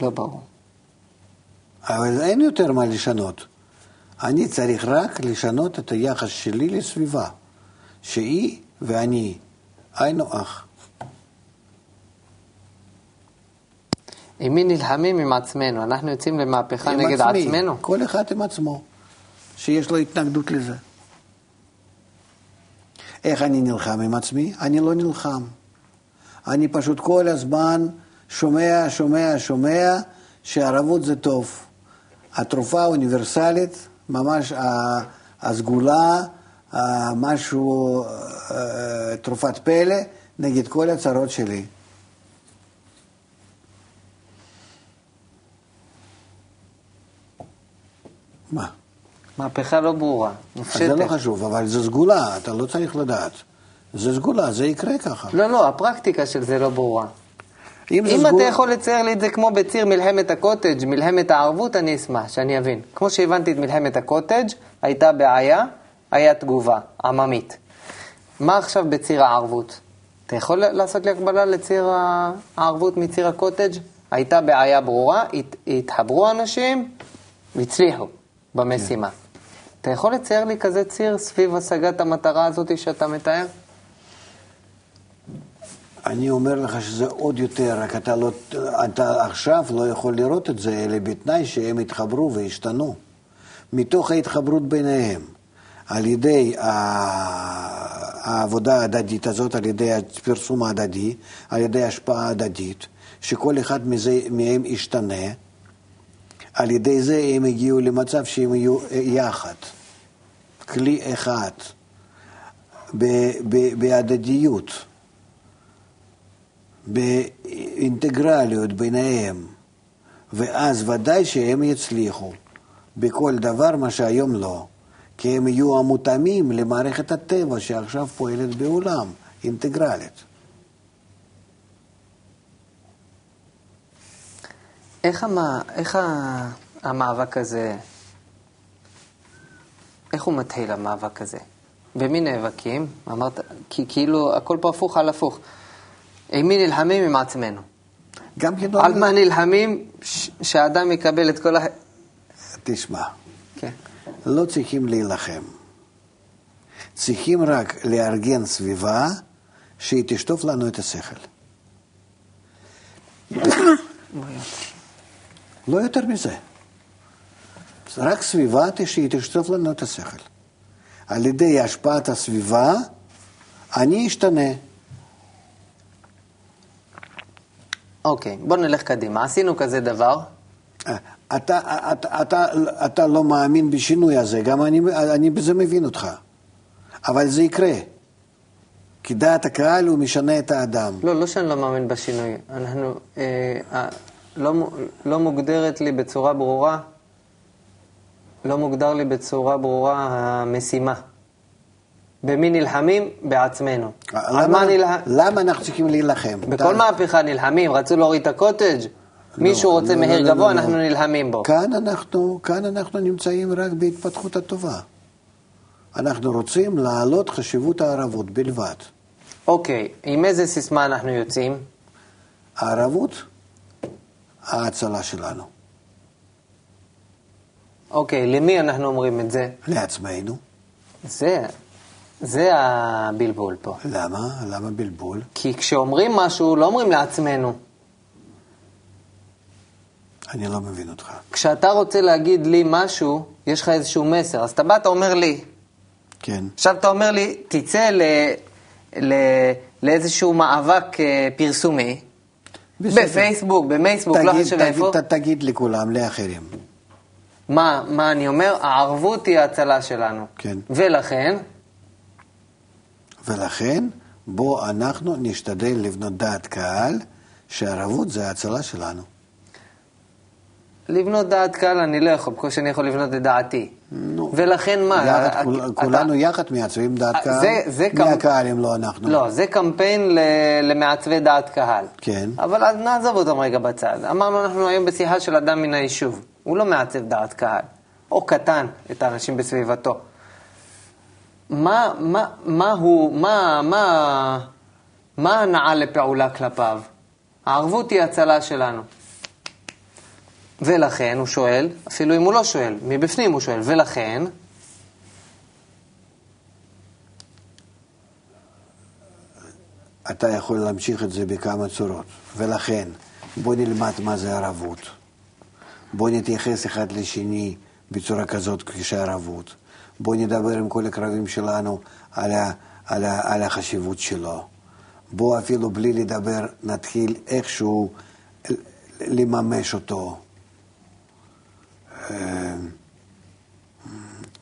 לא ברור.
אבל אין יותר מה לשנות. אני צריך רק לשנות את היחס שלי לסביבה, שהיא ואני היינו אח.
עם מי נלחמים? עם עצמנו. אנחנו יוצאים למהפכה נגד
עצמי.
עצמנו.
כל אחד עם עצמו, שיש לו התנגדות לזה. איך אני נלחם עם עצמי? אני לא נלחם. אני פשוט כל הזמן שומע, שומע, שומע שערבות זה טוב. התרופה האוניברסלית, ממש הסגולה, משהו, אה, תרופת פלא נגד כל הצרות שלי. מה?
מהפכה לא ברורה, מופשטת.
זה לא חשוב, אבל זו סגולה, אתה לא צריך לדעת. זה סגולה, זה יקרה ככה.
לא, לא, הפרקטיקה של זה לא ברורה.
אם
אם אתה
סגול-
יכול לצייר לי את זה כמו בציר מלחמת הקוטג', מלחמת הערבות, אני אשמח, שאני אבין. כמו שהבנתי את מלחמת הקוטג', הייתה בעיה, היה תגובה, עממית. מה עכשיו בציר הערבות? אתה יכול לעשות לי הקבלה לציר הערבות מציר הקוטג'? הייתה בעיה ברורה, הת- התחברו אנשים, והצליחו במשימה. אתה יכול לצייר לי כזה ציר סביב השגת המטרה הזאת שאתה מתאר?
אני אומר לך שזה עוד יותר, רק אתה, לא, אתה עכשיו לא יכול לראות את זה, אלא בתנאי שהם יתחברו וישתנו. מתוך ההתחברות ביניהם, על ידי העבודה ההדדית הזאת, על ידי הפרסום ההדדי, על ידי השפעה הדדית, שכל אחד מזה, מהם ישתנה, על ידי זה הם הגיעו למצב שהם יהיו יחד, כלי אחד, בהדדיות. באינטגרליות ביניהם, ואז ודאי שהם יצליחו בכל דבר, מה שהיום לא. כי הם יהיו המותאמים למערכת הטבע שעכשיו פועלת בעולם, אינטגרלית.
איך, המה, איך ה- המאבק הזה, איך הוא מתחיל המאבק הזה? במי נאבקים? אמרת, כי כאילו הכל פה הפוך על הפוך. עם מי נלחמים? עם עצמנו.
גם כן לא...
על מה נלחמים? ש- שהאדם יקבל את כל ה...
תשמע,
כן.
לא צריכים להילחם. צריכים רק לארגן סביבה שהיא תשטוף לנו את השכל. לא יותר מזה. רק סביבה שהיא תשטוף לנו את השכל. על ידי השפעת הסביבה, אני אשתנה.
אוקיי, בוא נלך קדימה. עשינו כזה דבר.
אתה, אתה, אתה, אתה לא מאמין בשינוי הזה, גם אני, אני בזה מבין אותך. אבל זה יקרה. כי דעת הקהל הוא משנה את האדם.
לא, לא שאני לא מאמין בשינוי. אנחנו, אה, אה, לא, לא מוגדרת לי בצורה ברורה, לא מוגדר לי בצורה ברורה המשימה. במי נלחמים? בעצמנו.
למה,
מה נלחמים?
למה אנחנו צריכים להילחם?
בכל
אתה-
מהפכה נלחמים, רצו להוריד את הקוטג', מישהו רוצה
לא,
מחיר
לא, לא,
גבוה,
לא,
אנחנו
לא.
נלחמים בו.
כאן אנחנו, כאן אנחנו נמצאים רק בהתפתחות הטובה. אנחנו רוצים להעלות חשיבות הערבות בלבד.
אוקיי, עם איזה סיסמה אנחנו יוצאים?
הערבות, ההצלה שלנו.
אוקיי, למי אנחנו אומרים את זה?
לעצמנו.
זה, זה הבלבול פה.
למה? למה בלבול?
כי כשאומרים משהו, לא אומרים לעצמנו.
אני לא מבין אותך.
כשאתה רוצה להגיד לי משהו, יש לך איזשהו מסר. אז אתה בא, אתה אומר לי.
כן.
עכשיו אתה אומר לי, תצא ל, ל, לאיזשהו מאבק אה, פרסומי,
בסדר.
בפייסבוק, במייסבוק, לא
תגיד,
חשוב
תגיד,
איפה.
ת- תגיד לכולם, לאחרים.
מה, מה אני אומר? הערבות היא ההצלה שלנו.
כן.
ולכן,
ולכן, בוא אנחנו נשתדל לבנות דעת קהל שהערבות זה ההצלה שלנו.
לבנות דעת קהל אני לא יכול, בקושי אני יכול לבנות את דעתי.
נו.
ולכן מה?
יחד,
אתה-
כול- כולנו יחד מעצבים דעת
אה,
קהל.
זה- זה
מי
כמ-
הקהל אם לא אנחנו?
לא, זה קמפיין ל- למעצבי דעת קהל.
כן.
אבל אז נעזוב אותם רגע בצד. אמרנו, אנחנו היום בשיחה של אדם מן היישוב. הוא לא מעצב דעת קהל, או קטן את האנשים בסביבתו. מה, מה, מה הוא, מה, מה, מה הנעה לפעולה כלפיו? הערבות היא הצלה שלנו. ולכן, הוא שואל, אפילו אם הוא לא שואל, מבפנים הוא שואל, ולכן,
אתה יכול להמשיך את זה בכמה צורות. ולכן, בוא נלמד מה זה ערבות. בוא נתייחס אחד לשני בצורה כזאת כשערבות. בוא נדבר עם כל הקרבים שלנו על, ה, על, ה, על החשיבות שלו. בוא אפילו בלי לדבר נתחיל איכשהו לממש אותו. אה,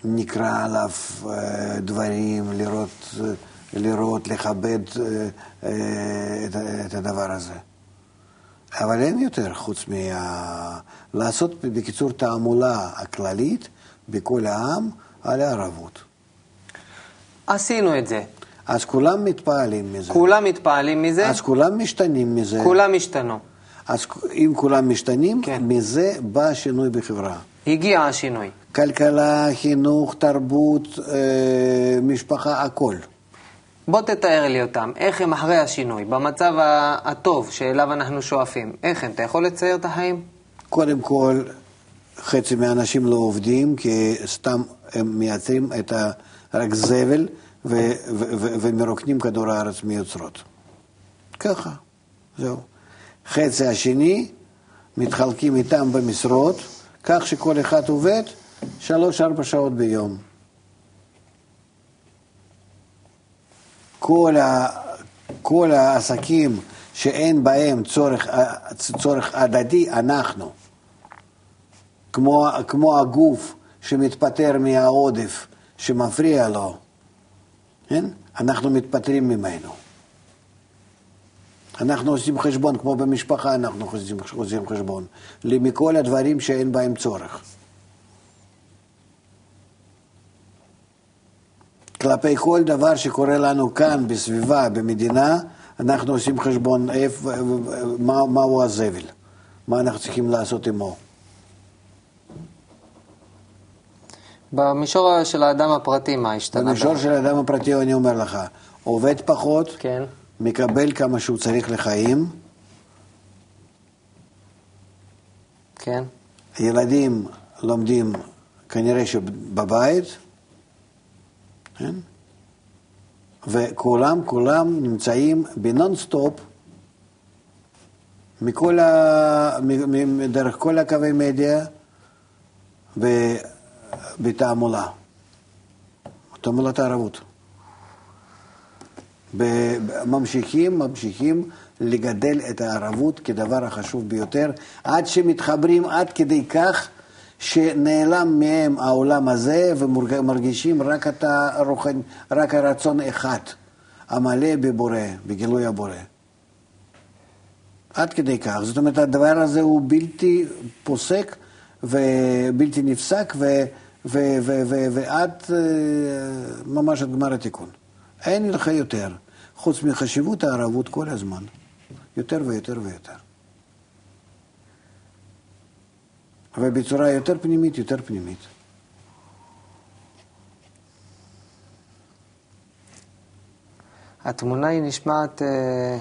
נקרא עליו אה, דברים, לראות, אה, לראות לכבד את, את הדבר הזה. אבל אין יותר חוץ מה... לעשות בקיצור תעמולה הכללית בכל העם על הערבות.
עשינו את זה.
אז כולם מתפעלים מזה.
כולם מתפעלים מזה,
אז כולם משתנים מזה.
כולם השתנו.
אז אם כולם משתנים,
כן.
מזה בא שינוי בחברה.
הגיע השינוי.
כלכלה, חינוך, תרבות, אה, משפחה, הכל.
בוא תתאר לי אותם, איך הם אחרי השינוי, במצב הטוב שאליו אנחנו שואפים. איך הם? אתה יכול לצייר את החיים?
קודם כל, חצי מהאנשים לא עובדים, כי סתם הם מייצרים את ה... רק זבל ו- ו- ו- ומרוקנים כדור הארץ מיוצרות. ככה, זהו. חצי השני, מתחלקים איתם במשרות, כך שכל אחד עובד שלוש-ארבע שעות ביום. כל, ה, כל העסקים שאין בהם צורך, צורך הדדי, אנחנו. כמו, כמו הגוף שמתפטר מהעודף שמפריע לו, כן? אנחנו מתפטרים ממנו. אנחנו עושים חשבון, כמו במשפחה אנחנו עושים, עושים חשבון, מכל הדברים שאין בהם צורך. כלפי כל דבר שקורה לנו כאן, בסביבה, במדינה, אנחנו עושים חשבון איפה, מה, מהו הזבל, מה אנחנו צריכים לעשות עמו.
במישור של האדם הפרטי, מה השתנה?
במישור של האדם הפרטי, אני אומר לך, עובד פחות,
כן.
מקבל כמה שהוא צריך לחיים,
כן.
ילדים לומדים כנראה שבבית, כן? וכולם, כולם נמצאים בנונסטופ מכל ה... דרך כל הקווי מדיה ב- בתעמולה. תעמולת הערבות. ממשיכים, ממשיכים לגדל את הערבות כדבר החשוב ביותר, עד שמתחברים עד כדי כך שנעלם מהם העולם הזה ומרגישים רק, את הרוחנ... רק הרצון אחד, המלא בבורא, בגילוי הבורא. עד כדי כך. זאת אומרת, הדבר הזה הוא בלתי פוסק ובלתי נפסק ו... ו... ו... ו... ועד אה, ממש עד גמר התיקון. אין לך יותר, חוץ מחשיבות הערבות כל הזמן. יותר ויותר ויותר. ובצורה יותר פנימית, יותר פנימית.
התמונה היא נשמעת אה,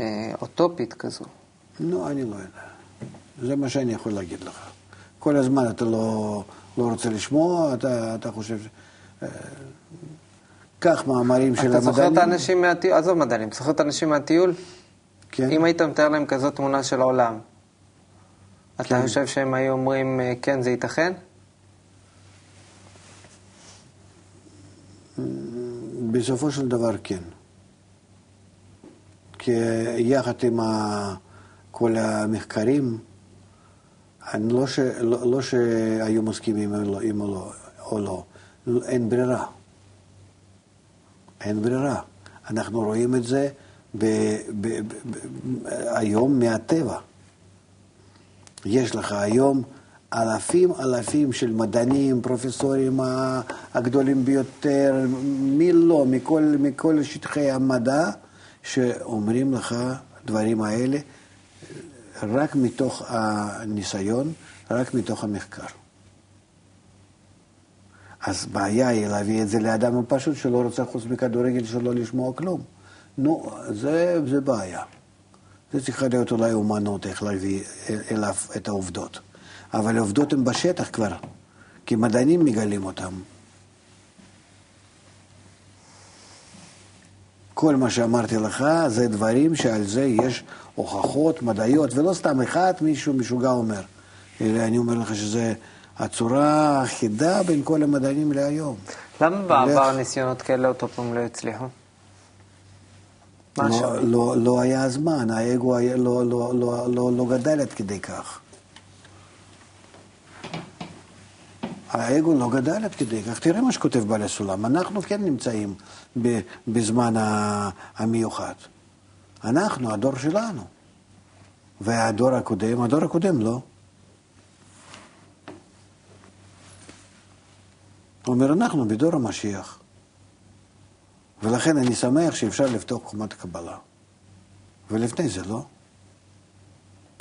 אה, אוטופית כזו.
לא, אני לא יודע. זה מה שאני יכול להגיד לך. כל הזמן אתה לא, לא רוצה לשמוע, אתה, אתה חושב... ש- קח מאמרים של
אתה זוכר את
המדענים.
האנשים מהטיול? עזוב מדענים, זוכר את האנשים מהטיול?
כן.
אם היית מתאר להם כזאת תמונה של העולם, אתה
כן.
חושב שהם היו אומרים, אה, כן, זה ייתכן?
בסופו של דבר כן. כי יחד עם ה... כל המחקרים, אני לא, ש... לא, לא שהיו מסכימים לא, עם לא, או לא, אין ברירה. אין ברירה. אנחנו רואים את זה ב, ב, ב, ב, היום מהטבע. יש לך היום אלפים אלפים של מדענים, פרופסורים הגדולים ביותר, מי לא, מכל, מכל שטחי המדע, שאומרים לך דברים האלה רק מתוך הניסיון, רק מתוך המחקר. אז בעיה היא להביא את זה לאדם הפשוט שלא רוצה חוץ מכדורגל שלא לשמוע כלום. נו, זה, זה בעיה. זה צריכה להיות אולי אומנות, איך להביא אליו את העובדות. אבל העובדות הן בשטח כבר, כי מדענים מגלים אותם. כל מה שאמרתי לך זה דברים שעל זה יש הוכחות מדעיות, ולא סתם אחד מישהו משוגע אומר. אלא אני אומר לך שזה הצורה האחידה בין כל המדענים להיום.
למה בעבר ניסיונות כאלה אותו פעם לא הצליחו?
לא, לא, לא היה זמן, האגו היה, לא, לא, לא, לא, לא גדל עד כדי כך. האגו לא גדל עד כדי כך. תראה מה שכותב בעל הסולם. אנחנו כן נמצאים בזמן המיוחד. אנחנו, הדור שלנו. והדור הקודם, הדור הקודם לא. הוא אומר, אנחנו בדור המשיח. ולכן אני שמח שאפשר לפתוח חומת הקבלה. ולפני זה לא.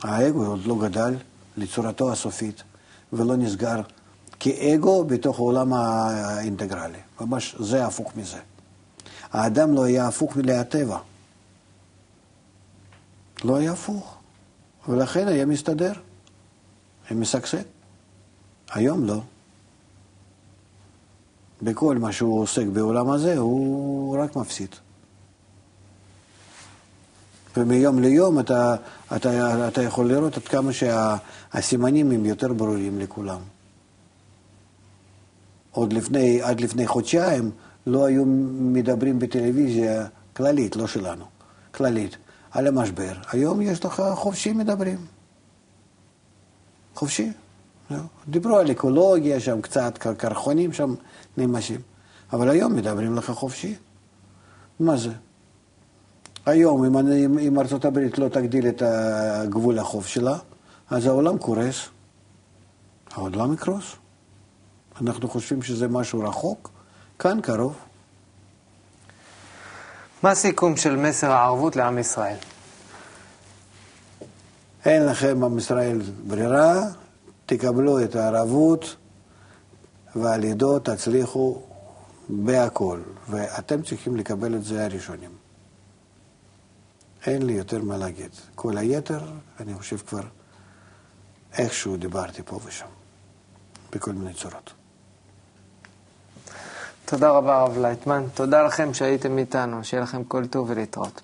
האגו עוד לא גדל לצורתו הסופית, ולא נסגר כאגו בתוך העולם האינטגרלי. ממש זה הפוך מזה. האדם לא היה הפוך מלהטבע. לא היה הפוך. ולכן היה מסתדר, היה משגשג. היום לא. בכל מה שהוא עוסק בעולם הזה, הוא רק מפסיד. ומיום ליום אתה, אתה, אתה יכול לראות עד כמה שהסימנים הם יותר ברורים לכולם. עוד לפני, עד לפני חודשיים לא היו מדברים בטלוויזיה כללית, לא שלנו, כללית, על המשבר. היום יש לך חופשי מדברים. חופשי. דיברו על אקולוגיה שם קצת, קרחונים שם נמשים. אבל היום מדברים לך חופשי. מה זה? היום, אם, אני, אם ארצות הברית לא תגדיל את גבול החוף שלה, אז העולם קורס. העולם יקרוס. אנחנו חושבים שזה משהו רחוק, כאן קרוב.
מה הסיכום של מסר הערבות לעם ישראל?
אין לכם עם ישראל ברירה, תקבלו את הערבות ועל תצליחו בהכל, ואתם צריכים לקבל את זה הראשונים. אין לי יותר מה להגיד. כל היתר, אני חושב כבר איכשהו דיברתי פה ושם, בכל מיני צורות.
תודה רבה, הרב לייטמן. תודה לכם שהייתם איתנו. שיהיה לכם כל טוב ולהתראות.